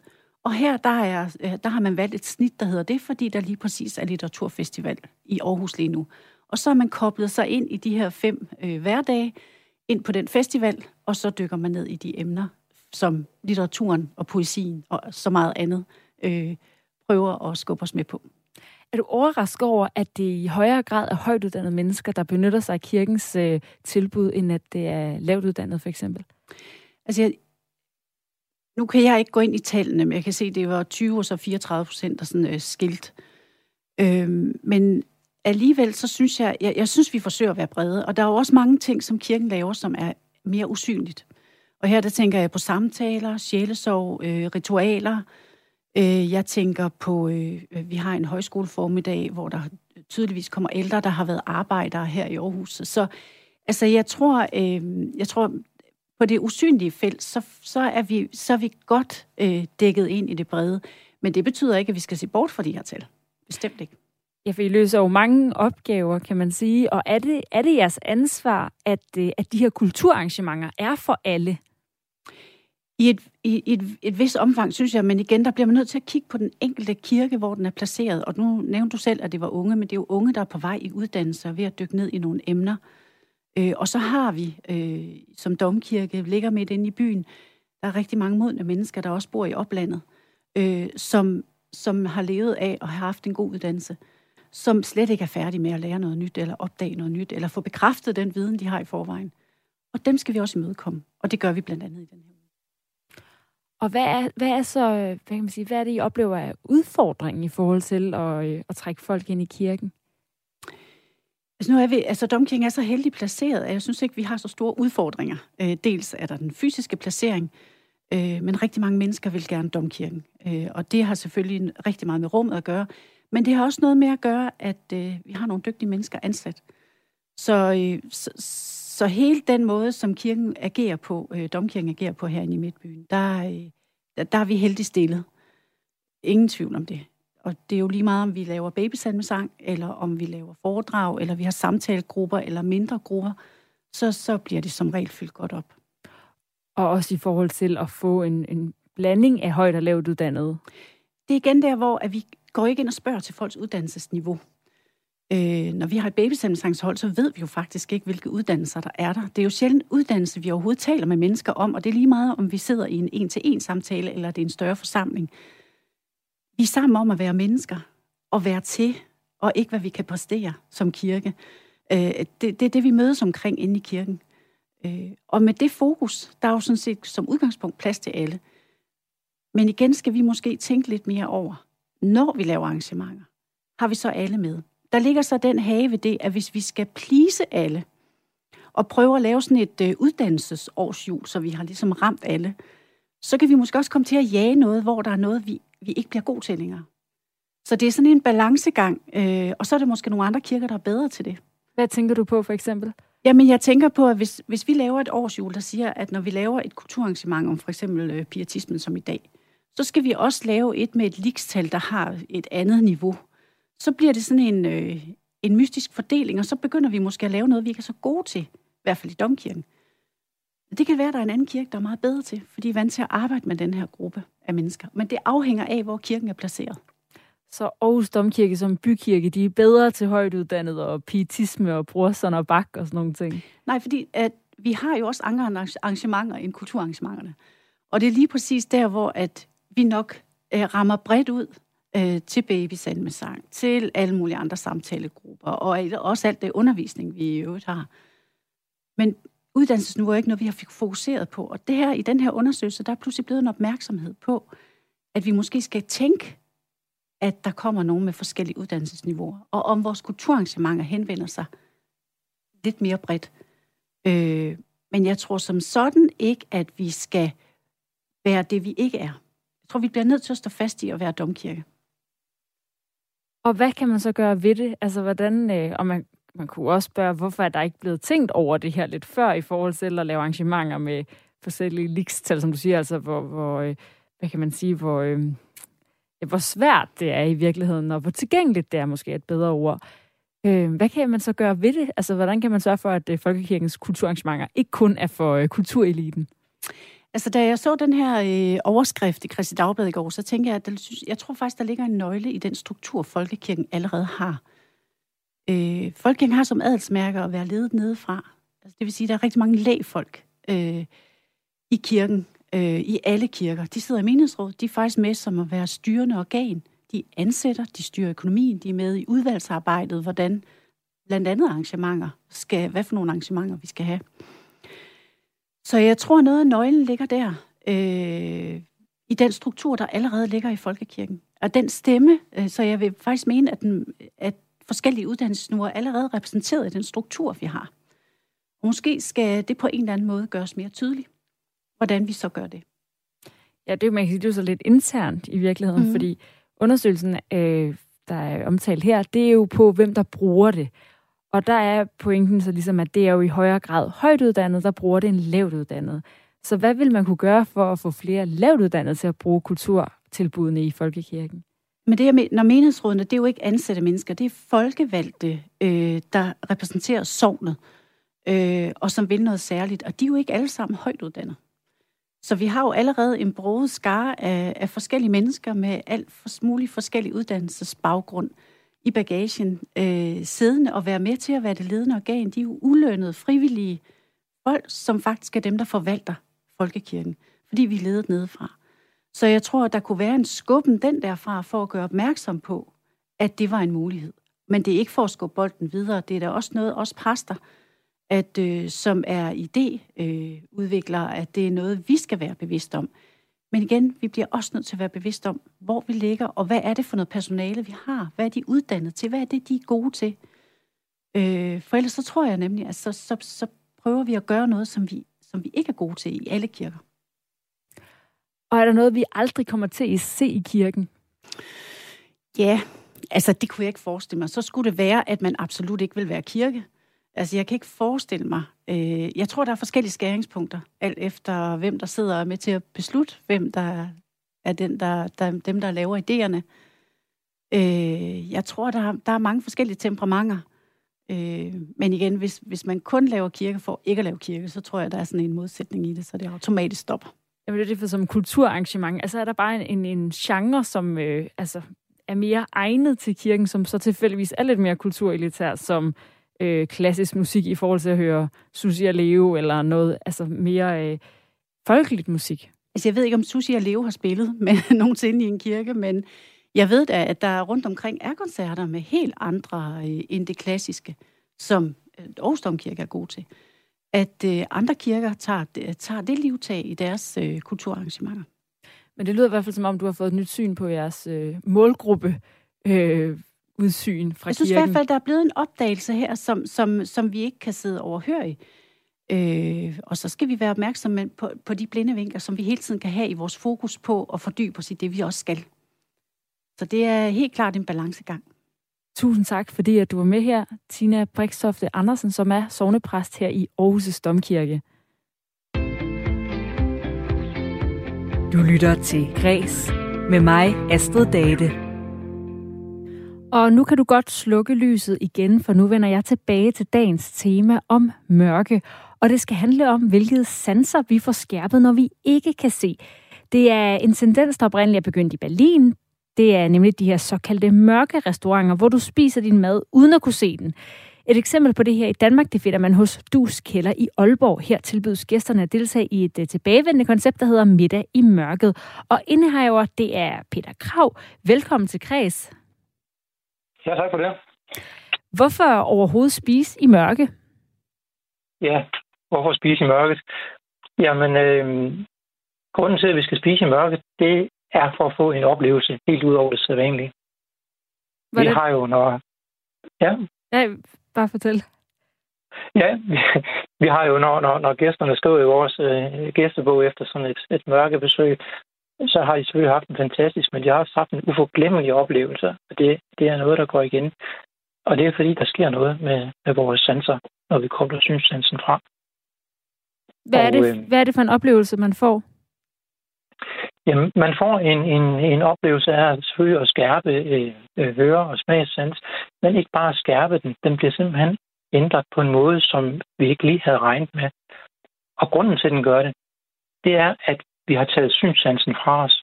Og her der, er, øh, der har man valgt et snit, der hedder det, fordi der lige præcis er litteraturfestival i Aarhus lige nu. Og så har man koblet sig ind i de her fem øh, hverdage, ind på den festival, og så dykker man ned i de emner, som litteraturen og poesien og så meget andet øh, prøver at skubbe os med på. Er du overrasket over, at det i højere grad er højt uddannede mennesker, der benytter sig af kirkens øh, tilbud, end at det er lavt uddannet for eksempel? Altså, jeg, nu kan jeg ikke gå ind i tallene, men jeg kan se, at det var 20 og så 34 procent, der sådan øh, skilt. Øh, men alligevel, så synes jeg, jeg, jeg synes, vi forsøger at være brede. Og der er jo også mange ting, som kirken laver, som er mere usynligt. Og her der tænker jeg på samtaler, sjælesorg, øh, ritualer. Øh, jeg tænker på, øh, vi har en højskoleformiddag, hvor der tydeligvis kommer ældre, der har været arbejdere her i Aarhus. Så altså, jeg tror, øh, jeg tror på det usynlige felt, så, så, er, vi, så er vi godt øh, dækket ind i det brede. Men det betyder ikke, at vi skal se bort fra de her tal. Bestemt ikke. Ja, for I løser jo mange opgaver, kan man sige. Og er det, er det jeres ansvar, at, øh, at de her kulturarrangementer er for alle? I et, i et, et vis omfang, synes jeg, men igen, der bliver man nødt til at kigge på den enkelte kirke, hvor den er placeret. Og nu nævnte du selv, at det var unge, men det er jo unge, der er på vej i uddannelse ved at dykke ned i nogle emner. Øh, og så har vi, øh, som domkirke, ligger midt inde i byen, der er rigtig mange modne mennesker, der også bor i oplandet, øh, som, som har levet af og har haft en god uddannelse, som slet ikke er færdige med at lære noget nyt, eller opdage noget nyt, eller få bekræftet den viden, de har i forvejen. Og dem skal vi også imødekomme, og det gør vi blandt andet i den her og hvad er, hvad er så, øh, hvad kan man sige, hvad er det, I oplever af udfordringen i forhold til at, øh, at trække folk ind i kirken? Altså nu er vi, altså domkirken er så heldig placeret, at jeg synes ikke, vi har så store udfordringer. Øh, dels er der den fysiske placering, øh, men rigtig mange mennesker vil gerne domkirken. Øh, og det har selvfølgelig rigtig meget med rummet at gøre, men det har også noget med at gøre, at øh, vi har nogle dygtige mennesker ansat. Så, øh, så, så hele den måde, som kirken agerer på, øh, domkirken agerer på herinde i Midtbyen, der, øh, der, der er vi heldigt stillet. Ingen tvivl om det. Og det er jo lige meget, om vi laver babysalmesang, eller om vi laver foredrag, eller vi har samtalegrupper, eller mindre grupper, så, så bliver det som regel fyldt godt op. Og også i forhold til at få en, en blanding af højt og lavt uddannede. Det er igen der, hvor at vi går ikke ind og spørger til folks uddannelsesniveau. Øh, når vi har et babysamlingshold, så ved vi jo faktisk ikke, hvilke uddannelser der er der. Det er jo sjældent uddannelse, vi overhovedet taler med mennesker om, og det er lige meget, om vi sidder i en en-til-en samtale, eller det er en større forsamling. Vi er sammen om at være mennesker, og være til, og ikke hvad vi kan præstere som kirke. Øh, det, det er det, vi mødes omkring inde i kirken. Øh, og med det fokus, der er jo sådan set som udgangspunkt plads til alle. Men igen skal vi måske tænke lidt mere over, når vi laver arrangementer, har vi så alle med? der ligger så den have ved det, at hvis vi skal plise alle, og prøve at lave sådan et øh, uddannelsesårsjul, så vi har ligesom ramt alle, så kan vi måske også komme til at jage noget, hvor der er noget, vi, vi ikke bliver god til længere. Så det er sådan en balancegang, øh, og så er det måske nogle andre kirker, der er bedre til det. Hvad tænker du på for eksempel? Jamen, jeg tænker på, at hvis, hvis vi laver et årsjul, der siger, at når vi laver et kulturarrangement om for eksempel øh, pietismen som i dag, så skal vi også lave et med et likstal, der har et andet niveau så bliver det sådan en, øh, en mystisk fordeling, og så begynder vi måske at lave noget, vi ikke er så gode til, i hvert fald i domkirken. Det kan være, at der er en anden kirke, der er meget bedre til, fordi de er vant til at arbejde med den her gruppe af mennesker. Men det afhænger af, hvor kirken er placeret. Så Aarhus Domkirke som bykirke, de er bedre til højtuddannet og pietisme og brorson og bak og sådan nogle ting? Nej, fordi at vi har jo også andre arrangementer end kulturarrangementerne. Og det er lige præcis der, hvor at vi nok øh, rammer bredt ud øh, til babysalmesang, til alle mulige andre samtalegrupper, og også alt det undervisning, vi i øvrigt har. Men uddannelsesniveau er ikke noget, vi har fokuseret på. Og det her, i den her undersøgelse, der er pludselig blevet en opmærksomhed på, at vi måske skal tænke, at der kommer nogen med forskellige uddannelsesniveauer, og om vores kulturarrangementer henvender sig lidt mere bredt. Øh, men jeg tror som sådan ikke, at vi skal være det, vi ikke er. Jeg tror, vi bliver nødt til at stå fast i at være domkirke. Og hvad kan man så gøre ved det? Altså, hvordan, øh, og man, man kunne også spørge, hvorfor er der ikke blevet tænkt over det her lidt før i forhold til at lave arrangementer med forskellige likstal, som du siger, altså hvor, hvor øh, hvad kan man sige, hvor, øh, hvor svært det er i virkeligheden, og hvor tilgængeligt det er måske et bedre ord. Øh, hvad kan man så gøre ved det? Altså, hvordan kan man sørge for, at øh, Folkekirkens kulturarrangementer ikke kun er for øh, kultureliten? Altså, da jeg så den her øh, overskrift i Kristi Dagblad i går, så tænkte jeg, at der, jeg tror faktisk, der ligger en nøgle i den struktur, Folkekirken allerede har. Øh, Øh, folkekirken har som adelsmærker at være ledet nedefra. Altså, det vil sige, at der er rigtig mange lægfolk øh, i kirken, øh, i alle kirker. De sidder i menighedsrådet, de er faktisk med som at være styrende organ. De ansætter, de styrer økonomien, de er med i udvalgsarbejdet, hvordan blandt andet arrangementer skal, hvad for nogle arrangementer vi skal have. Så jeg tror, noget af nøglen ligger der, øh, i den struktur, der allerede ligger i folkekirken. Og den stemme, øh, så jeg vil faktisk mene, at, den, at forskellige uddannelsesniveauer er allerede repræsenteret i den struktur, vi har. Og måske skal det på en eller anden måde gøres mere tydeligt, hvordan vi så gør det. Ja, det, man kan sige, det er så lidt internt i virkeligheden, mm. fordi undersøgelsen, øh, der er omtalt her, det er jo på, hvem der bruger det. Og der er pointen så ligesom, at det er jo i højere grad højt uddannet, der bruger det en lavt uddannet. Så hvad vil man kunne gøre for at få flere lavt uddannede til at bruge kulturtilbudene i folkekirken? Men det, med, når menighedsrådene, det er jo ikke ansatte mennesker, det er folkevalgte, øh, der repræsenterer sovnet, øh, og som vil noget særligt. Og de er jo ikke alle sammen højt uddannede. Så vi har jo allerede en broget skare af, af forskellige mennesker med alt for, mulig forskellig uddannelsesbaggrund i bagagen, øh, siddende og være med til at være det ledende organ. De er jo ulønnede, frivillige folk, som faktisk er dem, der forvalter folkekirken, fordi vi er ledet nedefra. Så jeg tror, at der kunne være en skubben den derfra for at gøre opmærksom på, at det var en mulighed. Men det er ikke for at skubbe bolden videre. Det er da også noget, også præster, at, øh, som er idéudviklere, øh, at det er noget, vi skal være bevidst om. Men igen, vi bliver også nødt til at være bevidst om, hvor vi ligger, og hvad er det for noget personale, vi har? Hvad er de uddannet til? Hvad er det, de er gode til? Øh, for ellers så tror jeg nemlig, at så, så, så prøver vi at gøre noget, som vi, som vi ikke er gode til i alle kirker. Og er der noget, vi aldrig kommer til at se i kirken? Ja, altså det kunne jeg ikke forestille mig. Så skulle det være, at man absolut ikke vil være kirke. Altså jeg kan ikke forestille mig. Øh, jeg tror, der er forskellige skæringspunkter, alt efter hvem der sidder med til at beslutte, hvem der er den, der, der, dem, der laver idéerne. Øh, jeg tror, der, der er mange forskellige temperamenter. Øh, men igen, hvis, hvis man kun laver kirke for ikke at lave kirke, så tror jeg, der er sådan en modsætning i det, så det automatisk stopper. Jamen, det er for som kulturarrangement. Altså er der bare en, en genre, som øh, altså, er mere egnet til kirken, som så tilfældigvis er lidt mere kulturelitær, som øh, klassisk musik i forhold til at høre Susi og Leo, eller noget altså mere øh, folkeligt musik? Altså, jeg ved ikke, om Susi og Leo har spillet med nogensinde i en kirke, men jeg ved da, at der rundt omkring er koncerter med helt andre øh, end det klassiske, som øh, Aarhus Domkirke er god til. At øh, andre kirker tager, tager det livtag i deres øh, kulturarrangementer. Men det lyder i hvert fald som om, du har fået et nyt syn på jeres øh, målgruppe. Øh, udsyn fra Jeg synes kirken. i hvert fald, der er blevet en opdagelse her, som, som, som vi ikke kan sidde overhøre Øh, og så skal vi være opmærksomme på, på de blinde vinkler, som vi hele tiden kan have i vores fokus på at fordybe os i det, vi også skal. Så det er helt klart en balancegang. Tusind tak, fordi at du var med her, Tina Brikstofte Andersen, som er sovnepræst her i Aarhus Domkirke. Du lytter til Græs med mig, Astrid Date. Og nu kan du godt slukke lyset igen, for nu vender jeg tilbage til dagens tema om mørke. Og det skal handle om, hvilke sanser vi får skærpet, når vi ikke kan se. Det er en tendens, der oprindeligt er begyndt i Berlin. Det er nemlig de her såkaldte mørke restauranter, hvor du spiser din mad uden at kunne se den. Et eksempel på det her i Danmark, det finder man hos Dus Kælder i Aalborg. Her tilbydes gæsterne at deltage i et øh, tilbagevendende koncept, der hedder Middag i mørket. Og indehaver, det er Peter Krav. Velkommen til Kreds. Ja, tak for det. Hvorfor overhovedet spise i mørke? Ja, hvorfor spise i mørket? Jamen, øh, grunden til, at vi skal spise i mørket, det er for at få en oplevelse helt ud over det sædvanlige. Vi det? har jo, når... Ja? Ja, bare fortæl. Ja, vi, vi har jo, når, når, når gæsterne skriver i vores øh, gæstebog efter sådan et, et mørkebesøg, så har de selvfølgelig haft en fantastisk, men de har også haft en uforglemmelig oplevelse. Og det, det er noget, der går igen. Og det er fordi, der sker noget med, med vores sanser, når vi kobler synssansen fra. Hvad er, det, øh, hvad er det for en oplevelse, man får? Jamen, man får en, en, en oplevelse af selvfølgelig at skærpe øh, øh, høre- og smagssans, men ikke bare at skærpe den. Den bliver simpelthen ændret på en måde, som vi ikke lige havde regnet med. Og grunden til, at den gør det, det er, at vi har taget synssansen fra os.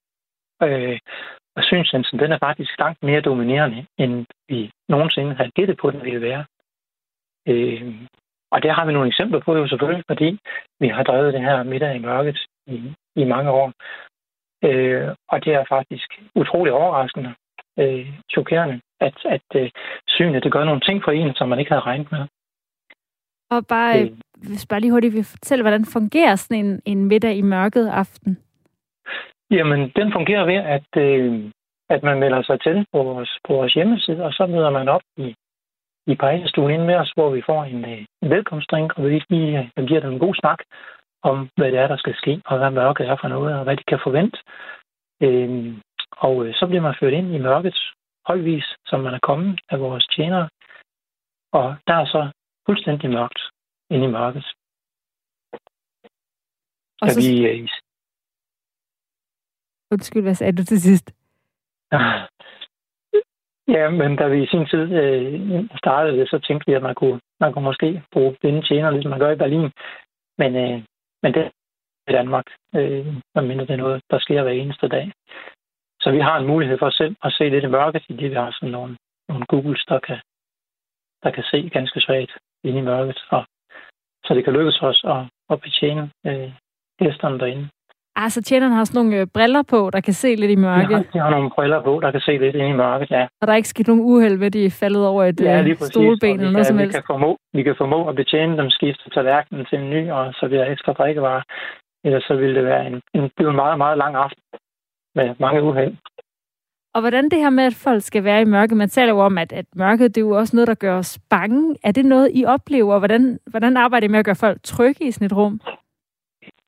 Øh, og synssansen, den er faktisk langt mere dominerende, end vi nogensinde havde gættet på, den ville være. Øh, og der har vi nogle eksempler på jo selvfølgelig, fordi vi har drevet det her middag i mørket i, i mange år. Øh, og det er faktisk utrolig overraskende, øh, chokerende, at, at øh, synet det gør nogle ting for en, som man ikke havde regnet med. Og bare, øh, hvis bare lige hurtigt vil fortælle, hvordan fungerer sådan en, en middag i mørket aften? Jamen, den fungerer ved, at, øh, at man melder sig til på vores, på vores hjemmeside, og så møder man op i, i pejlestuen ind med os, hvor vi får en, øh, velkomstdrink, og vi lige, øh, giver dem en god snak om, hvad det er, der skal ske, og hvad mørket er for noget, og hvad de kan forvente. Øh, og øh, så bliver man ført ind i mørket, højvis, som man er kommet af vores tjenere. Og der er så fuldstændig mørkt inde i mørket. Og så... vi... Øh, Undskyld, hvad sagde du til sidst? Ja, men da vi i sin tid øh, startede det, så tænkte vi, at man kunne, man kunne måske bruge blinde tjener, ligesom man gør i Berlin. Men, øh, men det er i Danmark, øh, mindre det er noget, der sker hver eneste dag. Så vi har en mulighed for selv at se lidt i mørket, fordi vi har sådan nogle, nogle Googles, der kan, der kan se ganske svagt ind i mørket. Og, så det kan lykkes os at, at betjene øh, gæsterne derinde. Altså, tjeneren har sådan nogle øh, briller på, der kan se lidt i mørket. Ja, de har nogle briller på, der kan se lidt ind i mørket, ja. Og der er ikke sket nogen uheld ved, at de er faldet over et ja, øh, stolben eller noget som helst? Kan formå, vi kan formå at betjene dem, skifte tallerkenen til en ny, og så bliver ekstra drikkevarer. Ellers så ville det være en, en, en meget, meget lang aften med mange uheld. Og hvordan det her med, at folk skal være i mørke, man taler jo om, at, at mørket det er jo også noget, der gør os bange. Er det noget, I oplever? Hvordan, hvordan arbejder I med at gøre folk trygge i sådan et rum?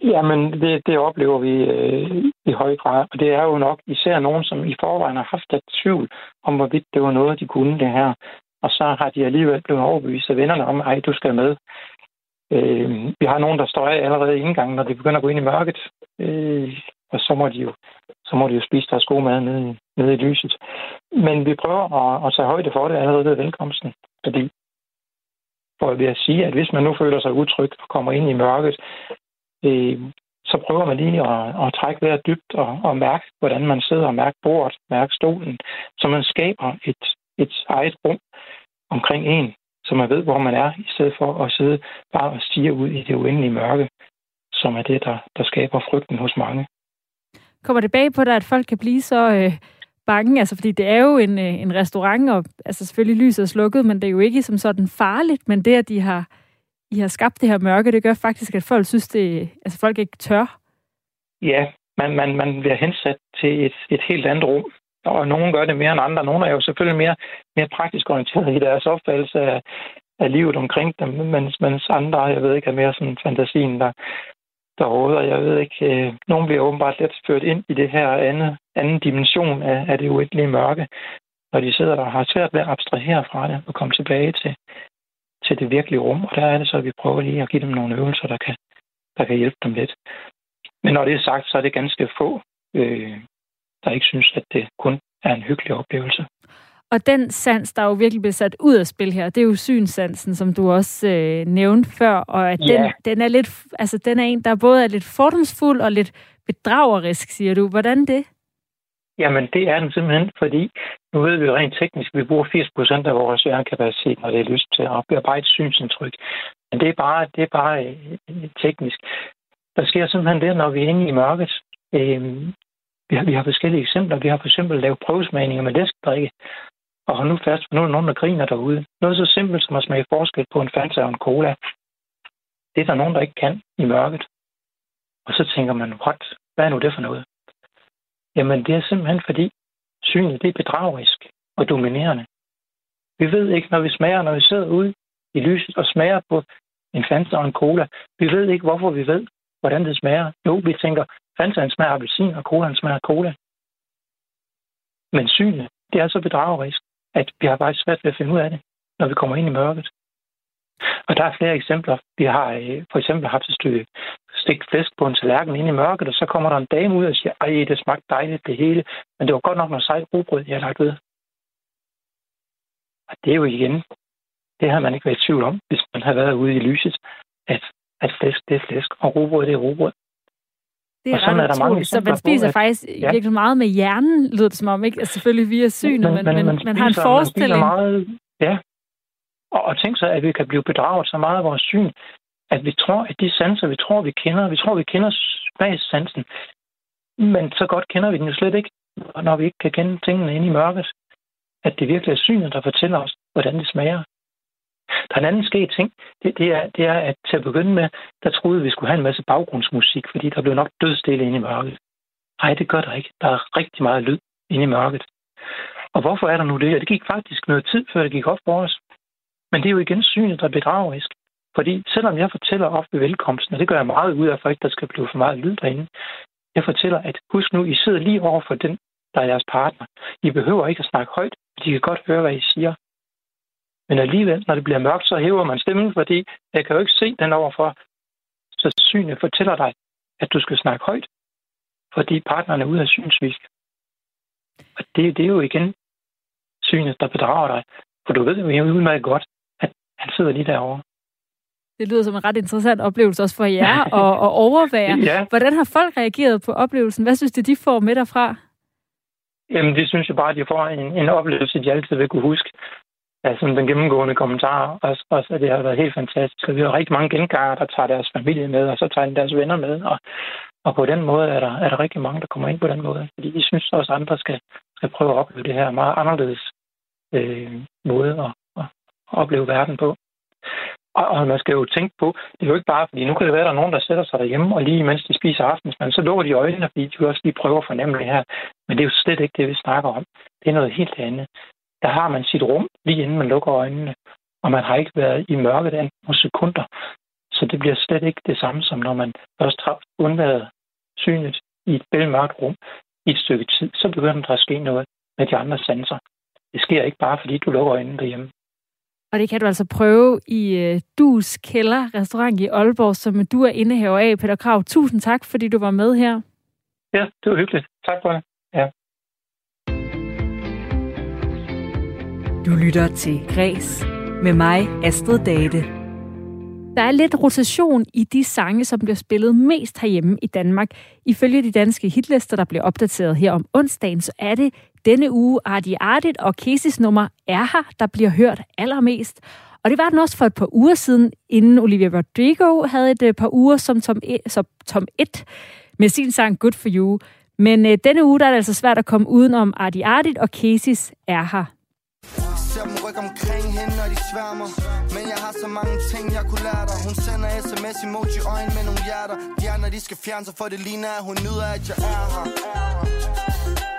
Jamen, det, det oplever vi øh, i høj grad. Og det er jo nok især nogen, som i forvejen har haft et tvivl om, hvorvidt det var noget, de kunne det her. Og så har de alligevel blevet overbevist af vennerne om, ej, du skal med. Øh, vi har nogen, der står af allerede i indgangen, når de begynder at gå ind i mørket. Øh, og så må de jo, så må de jo spise deres gode mad nede, nede i lyset. Men vi prøver at, at tage højde for det allerede ved velkomsten. Fordi for at jeg sige, at hvis man nu føler sig utryg og kommer ind i mørket, øh, så prøver man lige at, at trække vejret dybt og, og mærke, hvordan man sidder og mærke bordet, mærke stolen, så man skaber et, et eget rum omkring en, så man ved, hvor man er, i stedet for at sidde bare og stige ud i det uendelige mørke, som er det, der, der skaber frygten hos mange. Kommer det bag på dig, at folk kan blive så øh, bange? Altså, fordi det er jo en, øh, en restaurant, og altså, selvfølgelig lyset er slukket, men det er jo ikke som sådan farligt, men det, at de har i har skabt det her mørke, det gør faktisk, at folk synes, det, altså folk ikke tør. Ja, man, man, man bliver hensat til et, et helt andet rum, og nogen gør det mere end andre. Nogle er jo selvfølgelig mere, mere praktisk orienteret i deres opfattelse af, af livet omkring dem, mens, mens andre, jeg ved ikke, er mere sådan fantasien, der, der råder. Jeg ved ikke, øh, nogen bliver åbenbart let ført ind i det her andet, anden dimension af, af det uendelige mørke, når de sidder der og har svært ved at abstrahere fra det og komme tilbage til, til det virkelige rum, og der er det så, at vi prøver lige at give dem nogle øvelser, der kan, der kan hjælpe dem lidt. Men når det er sagt, så er det ganske få, øh, der ikke synes, at det kun er en hyggelig oplevelse. Og den sans, der jo virkelig bliver sat ud af spil her, det er jo synsansen, som du også øh, nævnte før, og at ja. den, den er lidt, altså den er en, der både er lidt fordomsfuld og lidt bedragerisk, siger du. Hvordan det? Jamen, det er den simpelthen, fordi nu ved vi jo rent teknisk, at vi bruger 80 procent af vores hjernekapacitet, når det er lyst til at bearbejde synsindtryk. Men det er bare, det er bare øh, teknisk. Der sker simpelthen det, når vi er inde i mørket. Øh, vi, har, vi har forskellige eksempler. Vi har for eksempel lavet prøvesmagninger med læskedrikke. Og hold nu fast, for nu er der nogen, der griner derude. Noget så simpelt som at smage forskel på en Fanta og en Cola. Det er der nogen, der ikke kan i mørket. Og så tænker man, what? Hvad er nu det for noget? Jamen, det er simpelthen fordi synet det er bedragerisk og dominerende. Vi ved ikke, når vi smager, når vi sidder ude i lyset og smager på en Fanta og en cola. Vi ved ikke, hvorfor vi ved, hvordan det smager. Jo, vi tænker, Fanta smager appelsin, og cola smager cola. Men synet, det er så bedragerisk, at vi har faktisk svært ved at finde ud af det, når vi kommer ind i mørket. Og der er flere eksempler. Vi har øh, for eksempel haft et stykke stegt flæsk på en tallerken ind i mørket, og så kommer der en dame ud og siger, ej, det smagte dejligt det hele, men det var godt nok noget sejt rugbrød, jeg har lagt ved. Og det er jo igen, det har man ikke været i tvivl om, hvis man har været ude i lyset, at, at flæsk, det er flæsk, og rugbrød, det er rugbrød. Det er, og sådan er der mange så man spiser på, at, faktisk ja. virkelig meget med hjernen, lyder det som om, ikke? Altså selvfølgelig via synet, men, men, men, man, man har en forestilling. Man meget, ja, og, og tænk så, at vi kan blive bedraget så meget af vores syn, at vi tror, at de sanser, vi tror, vi kender, vi tror, vi kender smagssansen, men så godt kender vi den jo slet ikke, når vi ikke kan kende tingene inde i mørket. At det virkelig er synet, der fortæller os, hvordan det smager. Der er en anden sket ting, det, det, er, det er, at til at begynde med, der troede vi skulle have en masse baggrundsmusik, fordi der blev nok dødstille inde i mørket. Nej, det gør der ikke. Der er rigtig meget lyd inde i mørket. Og hvorfor er der nu det? Og det gik faktisk noget tid, før det gik op for os. Men det er jo igen synet, der er bedragerisk. Fordi selvom jeg fortæller op ved velkomsten, og det gør jeg meget ud af, for ikke der skal blive for meget lyd derinde, jeg fortæller, at husk nu, I sidder lige over for den, der er jeres partner. I behøver ikke at snakke højt, de kan godt høre, hvad I siger. Men alligevel, når det bliver mørkt, så hæver man stemmen, fordi jeg kan jo ikke se den overfor. Så synet fortæller dig, at du skal snakke højt, fordi partneren er ude af synsvis. Og det, det er jo igen synet, der bedrager dig. For du ved jo udmærket godt, at han sidder lige derovre. Det lyder som en ret interessant oplevelse også for jer at, at overvære. Ja. Hvordan har folk reageret på oplevelsen? Hvad synes de, de får med derfra? Jamen, det synes jeg bare, at de får en, en oplevelse, de altid vil kunne huske. Altså den gennemgående kommentar, også, også at det har været helt fantastisk. Og vi har rigtig mange genganger, der tager deres familie med, og så tager de deres venner med. Og, og på den måde er der, er der rigtig mange, der kommer ind på den måde. Fordi de synes også, at andre skal, skal prøve at opleve det her meget anderledes øh, måde at, at opleve verden på. Og, og man skal jo tænke på, det er jo ikke bare, fordi nu kan det være, at der er nogen, der sætter sig derhjemme, og lige mens de spiser aftensmad, så lukker de øjnene, fordi de også lige prøver at fornemme det her. Men det er jo slet ikke det, vi snakker om. Det er noget helt andet. Der har man sit rum, lige inden man lukker øjnene, og man har ikke været i mørket andet nogle sekunder. Så det bliver slet ikke det samme, som når man først har undværet synet i et bælmørkt rum i et stykke tid, så begynder der at ske noget med de andre sanser. Det sker ikke bare, fordi du lukker øjnene derhjemme. Og det kan du altså prøve i uh, Dus Kælder, restaurant i Aalborg, som du er indehaver af. Peter Krav, tusind tak, fordi du var med her. Ja, det var hyggeligt. Tak for det. Ja. Du lytter til Græs med mig, Astrid Date. Der er lidt rotation i de sange, som bliver spillet mest herhjemme i Danmark. Ifølge de danske hitlister, der bliver opdateret her om onsdagen, så er det denne uge Artie Artit og Kesis nummer Er her, der bliver hørt allermest. Og det var den også for et par uger siden, inden Olivia Rodrigo havde et øh, par uger som tom, e, som tom 1 med sin sang Good For You. Men øh, denne uge der er det altså svært at komme udenom Artie Artit og Kesis Er her. Ser dem rykke omkring hende, når de sværmer Men jeg har så mange ting, jeg kunne lære dig Hun sender sms emoji øjne med nogle hjerter De andre, de skal fjerne sig, for det ligner, at hun nyder, at jeg er her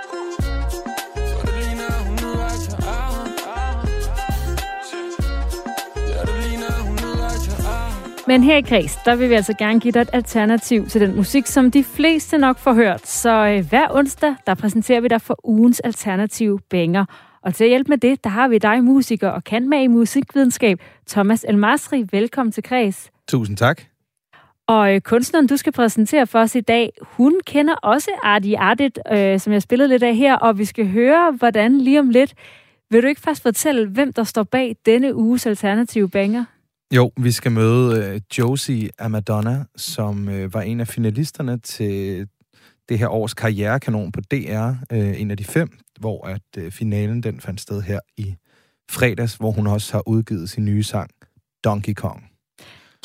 Men her i Kreds, der vil vi altså gerne give dig et alternativ til den musik, som de fleste nok får hørt. Så øh, hver onsdag, der præsenterer vi dig for ugens alternative banger. Og til at hjælpe med det, der har vi dig, musiker og kan med i musikvidenskab, Thomas Elmasri. Velkommen til Kreds. Tusind tak. Og øh, kunstneren, du skal præsentere for os i dag, hun kender også Arti Artit, øh, som jeg spillede lidt af her, og vi skal høre, hvordan lige om lidt. Vil du ikke først fortælle, hvem der står bag denne uges alternative banger? Jo, vi skal møde øh, Josie Amadonna, som øh, var en af finalisterne til det her års karrierekanon på DR, øh, en af de fem, hvor at øh, finalen den fandt sted her i fredags, hvor hun også har udgivet sin nye sang, Donkey Kong.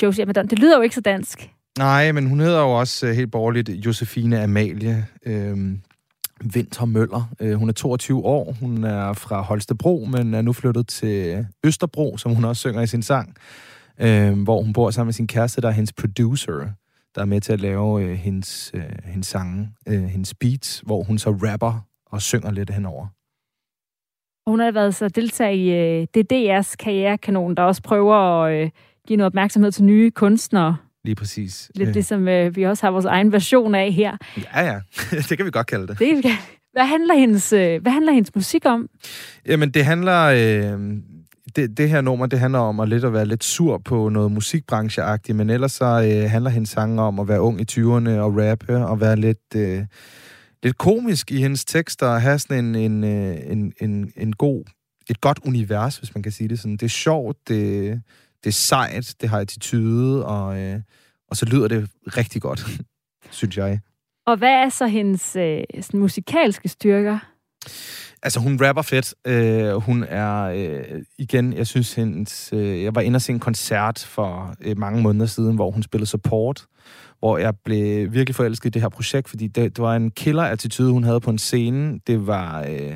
Josie Amadonna, det lyder jo ikke så dansk. Nej, men hun hedder jo også øh, helt borgerligt Josefine Amalie øh, Vinter Møller. Øh, hun er 22 år, hun er fra Holstebro, men er nu flyttet til Østerbro, som hun også synger i sin sang øh, hvor hun bor sammen med sin kæreste, der er hendes producer, der er med til at lave øh, hendes, øh, hendes sange, øh, hendes beats, hvor hun så rapper og synger lidt henover. Hun har været så deltager i øh, det DR's karrierekanon, der også prøver at øh, give noget opmærksomhed til nye kunstnere. Lige præcis. Lidt ligesom øh, vi også har vores egen version af her. Ja, ja. det kan vi godt kalde det. det hvad, handler hendes, øh, hvad handler hendes musik om? Jamen, det handler... Øh, det, det her nummer, det handler om at lidt at være lidt sur på noget musikbrancheagtigt, men ellers så øh, handler hendes sange om at være ung i 20'erne og rappe og være lidt, øh, lidt komisk i hendes tekster og have sådan en, en, øh, en, en, en god, et godt univers, hvis man kan sige det sådan. Det er sjovt, det, det er sejt, det har attitude, og, øh, og så lyder det rigtig godt, synes jeg. Og hvad er så hendes øh, sådan musikalske styrker? Altså, hun rapper fedt. Øh, hun er, øh, igen, jeg synes, hendes... Øh, jeg var inde og se en koncert for øh, mange måneder siden, hvor hun spillede support, hvor jeg blev virkelig forelsket i det her projekt, fordi det, det var en killer-attitude, hun havde på en scene. Det var... Øh,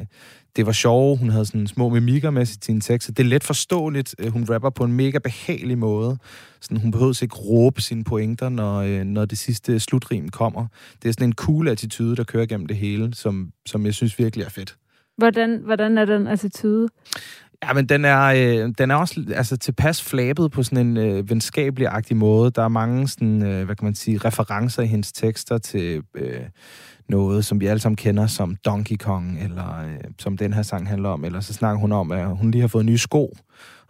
det var sjovt, hun havde sådan små mimikker med sine tekster. Det er let forståeligt. Øh, hun rapper på en mega behagelig måde. Sådan, hun behøver ikke råbe sine pointer, når, øh, når det sidste slutrim kommer. Det er sådan en cool attitude, der kører gennem det hele, som, som jeg synes virkelig er fedt. Hvordan, hvordan er den attitude? Ja, men den er, øh, den er også altså, tilpas flabet på sådan en øh, venskabelig-agtig måde. Der er mange sådan, øh, hvad kan man sige, referencer i hendes tekster til øh, noget, som vi alle sammen kender som Donkey Kong, eller øh, som den her sang handler om. Eller så snakker hun om, at hun lige har fået nye sko,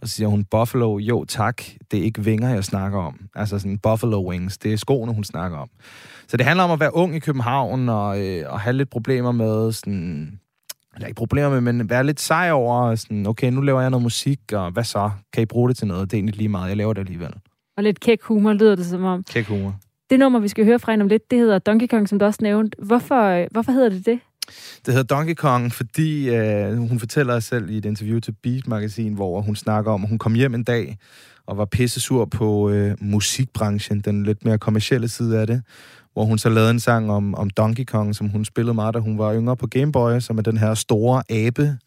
og så siger hun, Buffalo, jo tak, det er ikke vinger, jeg snakker om. Altså sådan Buffalo Wings, det er skoene, hun snakker om. Så det handler om at være ung i København, og, øh, og have lidt problemer med sådan eller ikke problemer med, men være lidt sej over, sådan, okay, nu laver jeg noget musik, og hvad så? Kan I bruge det til noget? Det er egentlig lige meget, jeg laver det alligevel. Og lidt kæk humor lyder det som om. Kæk humor. Det nummer, vi skal høre fra hende om lidt, det hedder Donkey Kong, som du også nævnte. Hvorfor, hvorfor hedder det det? Det hedder Donkey Kong, fordi øh, hun fortæller sig selv i et interview til Beat Magazine, hvor hun snakker om, at hun kom hjem en dag og var pissesur på øh, musikbranchen, den lidt mere kommercielle side af det, hvor hun så lavede en sang om, om Donkey Kong, som hun spillede meget, da hun var yngre på Game Boy, som er den her store abe,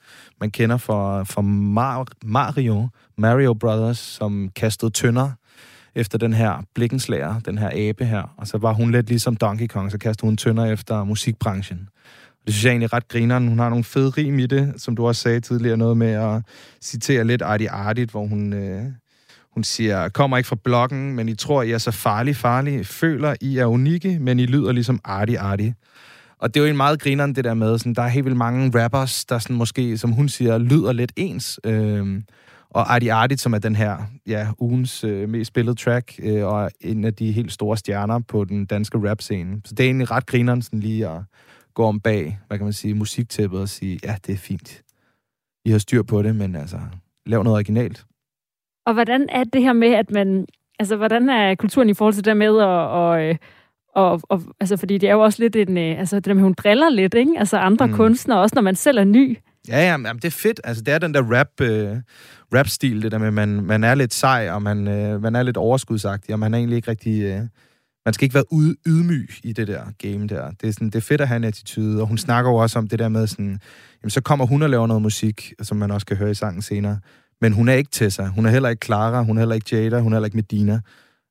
man kender fra, fra Mar- Mario, Mario Brothers, som kastede tønder efter den her blikkenslager, den her abe her. Og så var hun lidt ligesom Donkey Kong, så kastede hun tønder efter musikbranchen. Det synes jeg egentlig er ret grineren. Hun har nogle fede rim i det, som du også sagde tidligere, noget med at citere lidt artigt-artigt, hvor hun... Øh, hun siger, kommer ikke fra bloggen, men I tror, I er så farlig, farlig. Føler, I er unikke, men I lyder ligesom arti, arti. Og det er jo en meget grineren, det der med, sådan, der er helt vildt mange rappers, der sådan måske, som hun siger, lyder lidt ens. Øhm, og Arti Arti, som er den her ja, ugens øh, mest spillede track, øh, og en af de helt store stjerner på den danske rap-scene. Så det er egentlig ret grineren sådan lige at gå om bag, hvad kan man sige, musiktæppet og sige, ja, det er fint. I har styr på det, men altså, lav noget originalt. Og hvordan er det her med, at man... Altså, hvordan er kulturen i forhold til det med at... Og, øh, og, og, altså, fordi det er jo også lidt en... Øh, altså, det der med, hun driller lidt, ikke? Altså, andre mm. kunstnere, også når man selv er ny. Ja, ja, men det er fedt. Altså, det er den der rap, øh, rap-stil, det der med, man, man er lidt sej, og man, øh, man er lidt overskudsagtig, og man er egentlig ikke rigtig... Øh, man skal ikke være ud, ydmyg i det der game der. Det er, sådan, det er fedt at have en attitude, og hun snakker jo også om det der med sådan, jamen så kommer hun og laver noget musik, som man også kan høre i sangen senere. Men hun er ikke Tessa, hun er heller ikke Clara, hun er heller ikke Jada, hun er heller ikke Medina.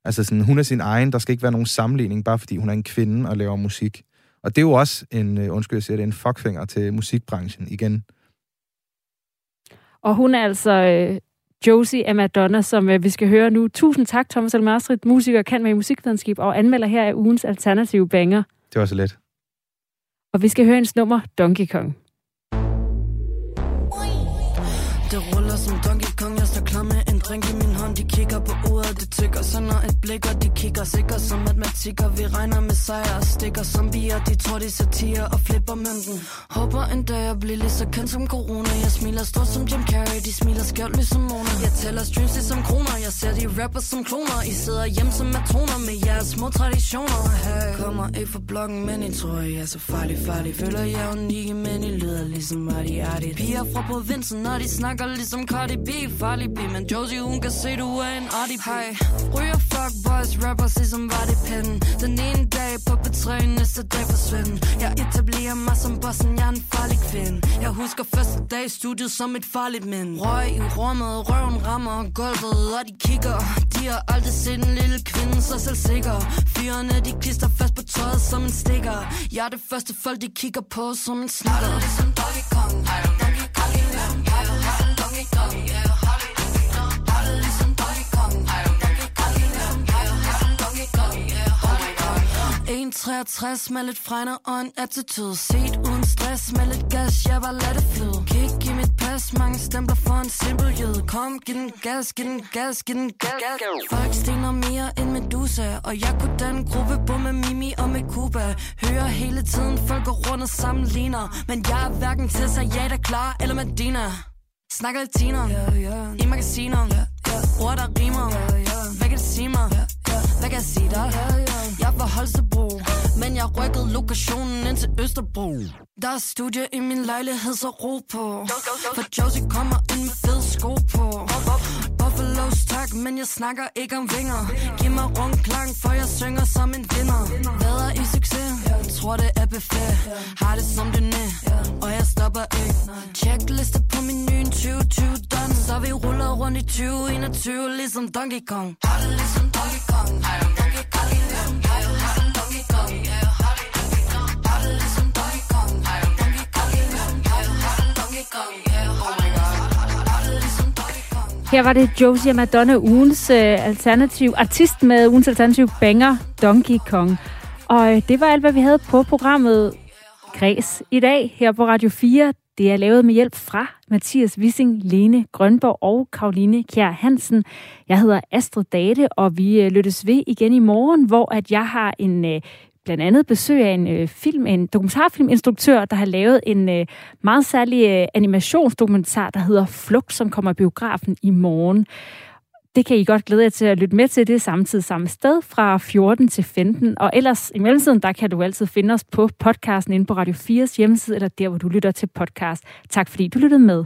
Altså sådan, hun er sin egen, der skal ikke være nogen sammenligning, bare fordi hun er en kvinde og laver musik. Og det er jo også en, uh, undskyld jeg siger det, en fuckfinger til musikbranchen igen. Og hun er altså øh, Josie af Madonna, som øh, vi skal høre nu. Tusind tak, Thomas Almastrid, musiker, kan med i musikvidenskab og anmelder her af ugens alternative banger. Det var så let. Og vi skal høre hendes nummer, Donkey Kong. Sender et blik Og de kigger sikkert som matematikker. Vi regner med sejr og stikker som bier De tror de satirer og flipper mønten. Håber en dag at blive lige så kendt som corona. Jeg smiler stort som Jim Carrey, de smiler skørt ligesom Mona. Jeg tæller streams som kroner, jeg ser de rapper som kloner. I sidder hjem som matroner med jeres små traditioner. Hey. Kommer ikke fra bloggen, men I tror jeg er så farlig, farlig Føler jeg er unikke, men I lyder ligesom Artie Artie Piger fra provinsen, når de snakker ligesom Cardi B. Farlig B, men Josie hun kan se, du er en artig Hey, ryger fuck boys, rappers ligesom var det pinden. Den ene dag på B3, næste dag forsvinden Jeg etablerer mig som bossen, jeg er en farlig kvinde. Jeg husker første dag i studiet som et farligt mænd Røg i rummet, røven rammer gulvet Og de kigger, de har aldrig set en lille kvinde så selvsikker. Fyrene de klister fast på tøjet som en stikker. Jeg er det første folk de kigger på som en snikker. Ligesom Donkey Kong, Donkey Kong, ligesom Donkey Kong, En 63 med lidt fregner og en attitude Set uden stress med lidt gas, jeg var lad det flyde Kig i mit pas, mange stempler for en simpel jød Kom, giv den gas, giv den gas, giv den gas Folk stener mere end Medusa Og jeg kunne danne gruppe på med Mimi og med Cuba Hører hele tiden folk går rundt og sammenligner Men jeg er hverken til sig, ja, der klar eller Medina Snakker latiner yeah, yeah. i magasiner yeah, yeah. Ord der rimer yeah, yeah. Hvad kan det sige mig? Yeah. Hvad kan jeg sige dig? Jeg var Holstebro Men jeg rykkede lokationen ind til Østerbro. Der er studie i min lejlighed, så ro på. For Josie kommer ind med fede sko på. Buffalo's tak, men jeg snakker ikke om vinger. Giv mig rundklang, for jeg synger som en vinder. Vader i succes, jeg tror det er buffet. Har det som det næ, og jeg stopper ikke. Checkliste på menuen 2020 done. Så vi ruller rundt i 2021 ligesom Donkey Kong. Har det ligesom Donkey Kong. Donkey Kong, ligesom Donkey Kong. Har det ligesom Donkey Kong. Donkey Kong, ligesom Donkey Kong. Oh ligesom my her var det Josie Madonna, ugens øh, alternativ, artist med ugens alternativ banger, Donkey Kong. Og øh, det var alt, hvad vi havde på programmet Græs i dag her på Radio 4. Det er lavet med hjælp fra Mathias Wissing, Lene Grønborg og Karoline Kjær Hansen. Jeg hedder Astrid Date, og vi øh, lyttes ved igen i morgen, hvor at jeg har en øh, blandt andet besøg af en øh, film, en dokumentarfilminstruktør, der har lavet en øh, meget særlig øh, animationsdokumentar, der hedder Flugt, som kommer i biografen i morgen. Det kan I godt glæde jer til at lytte med til. Det er samtidig samme sted fra 14 til 15. Og ellers i mellemtiden, der kan du altid finde os på podcasten inde på Radio 4's hjemmeside, eller der, hvor du lytter til podcast. Tak fordi du lyttede med.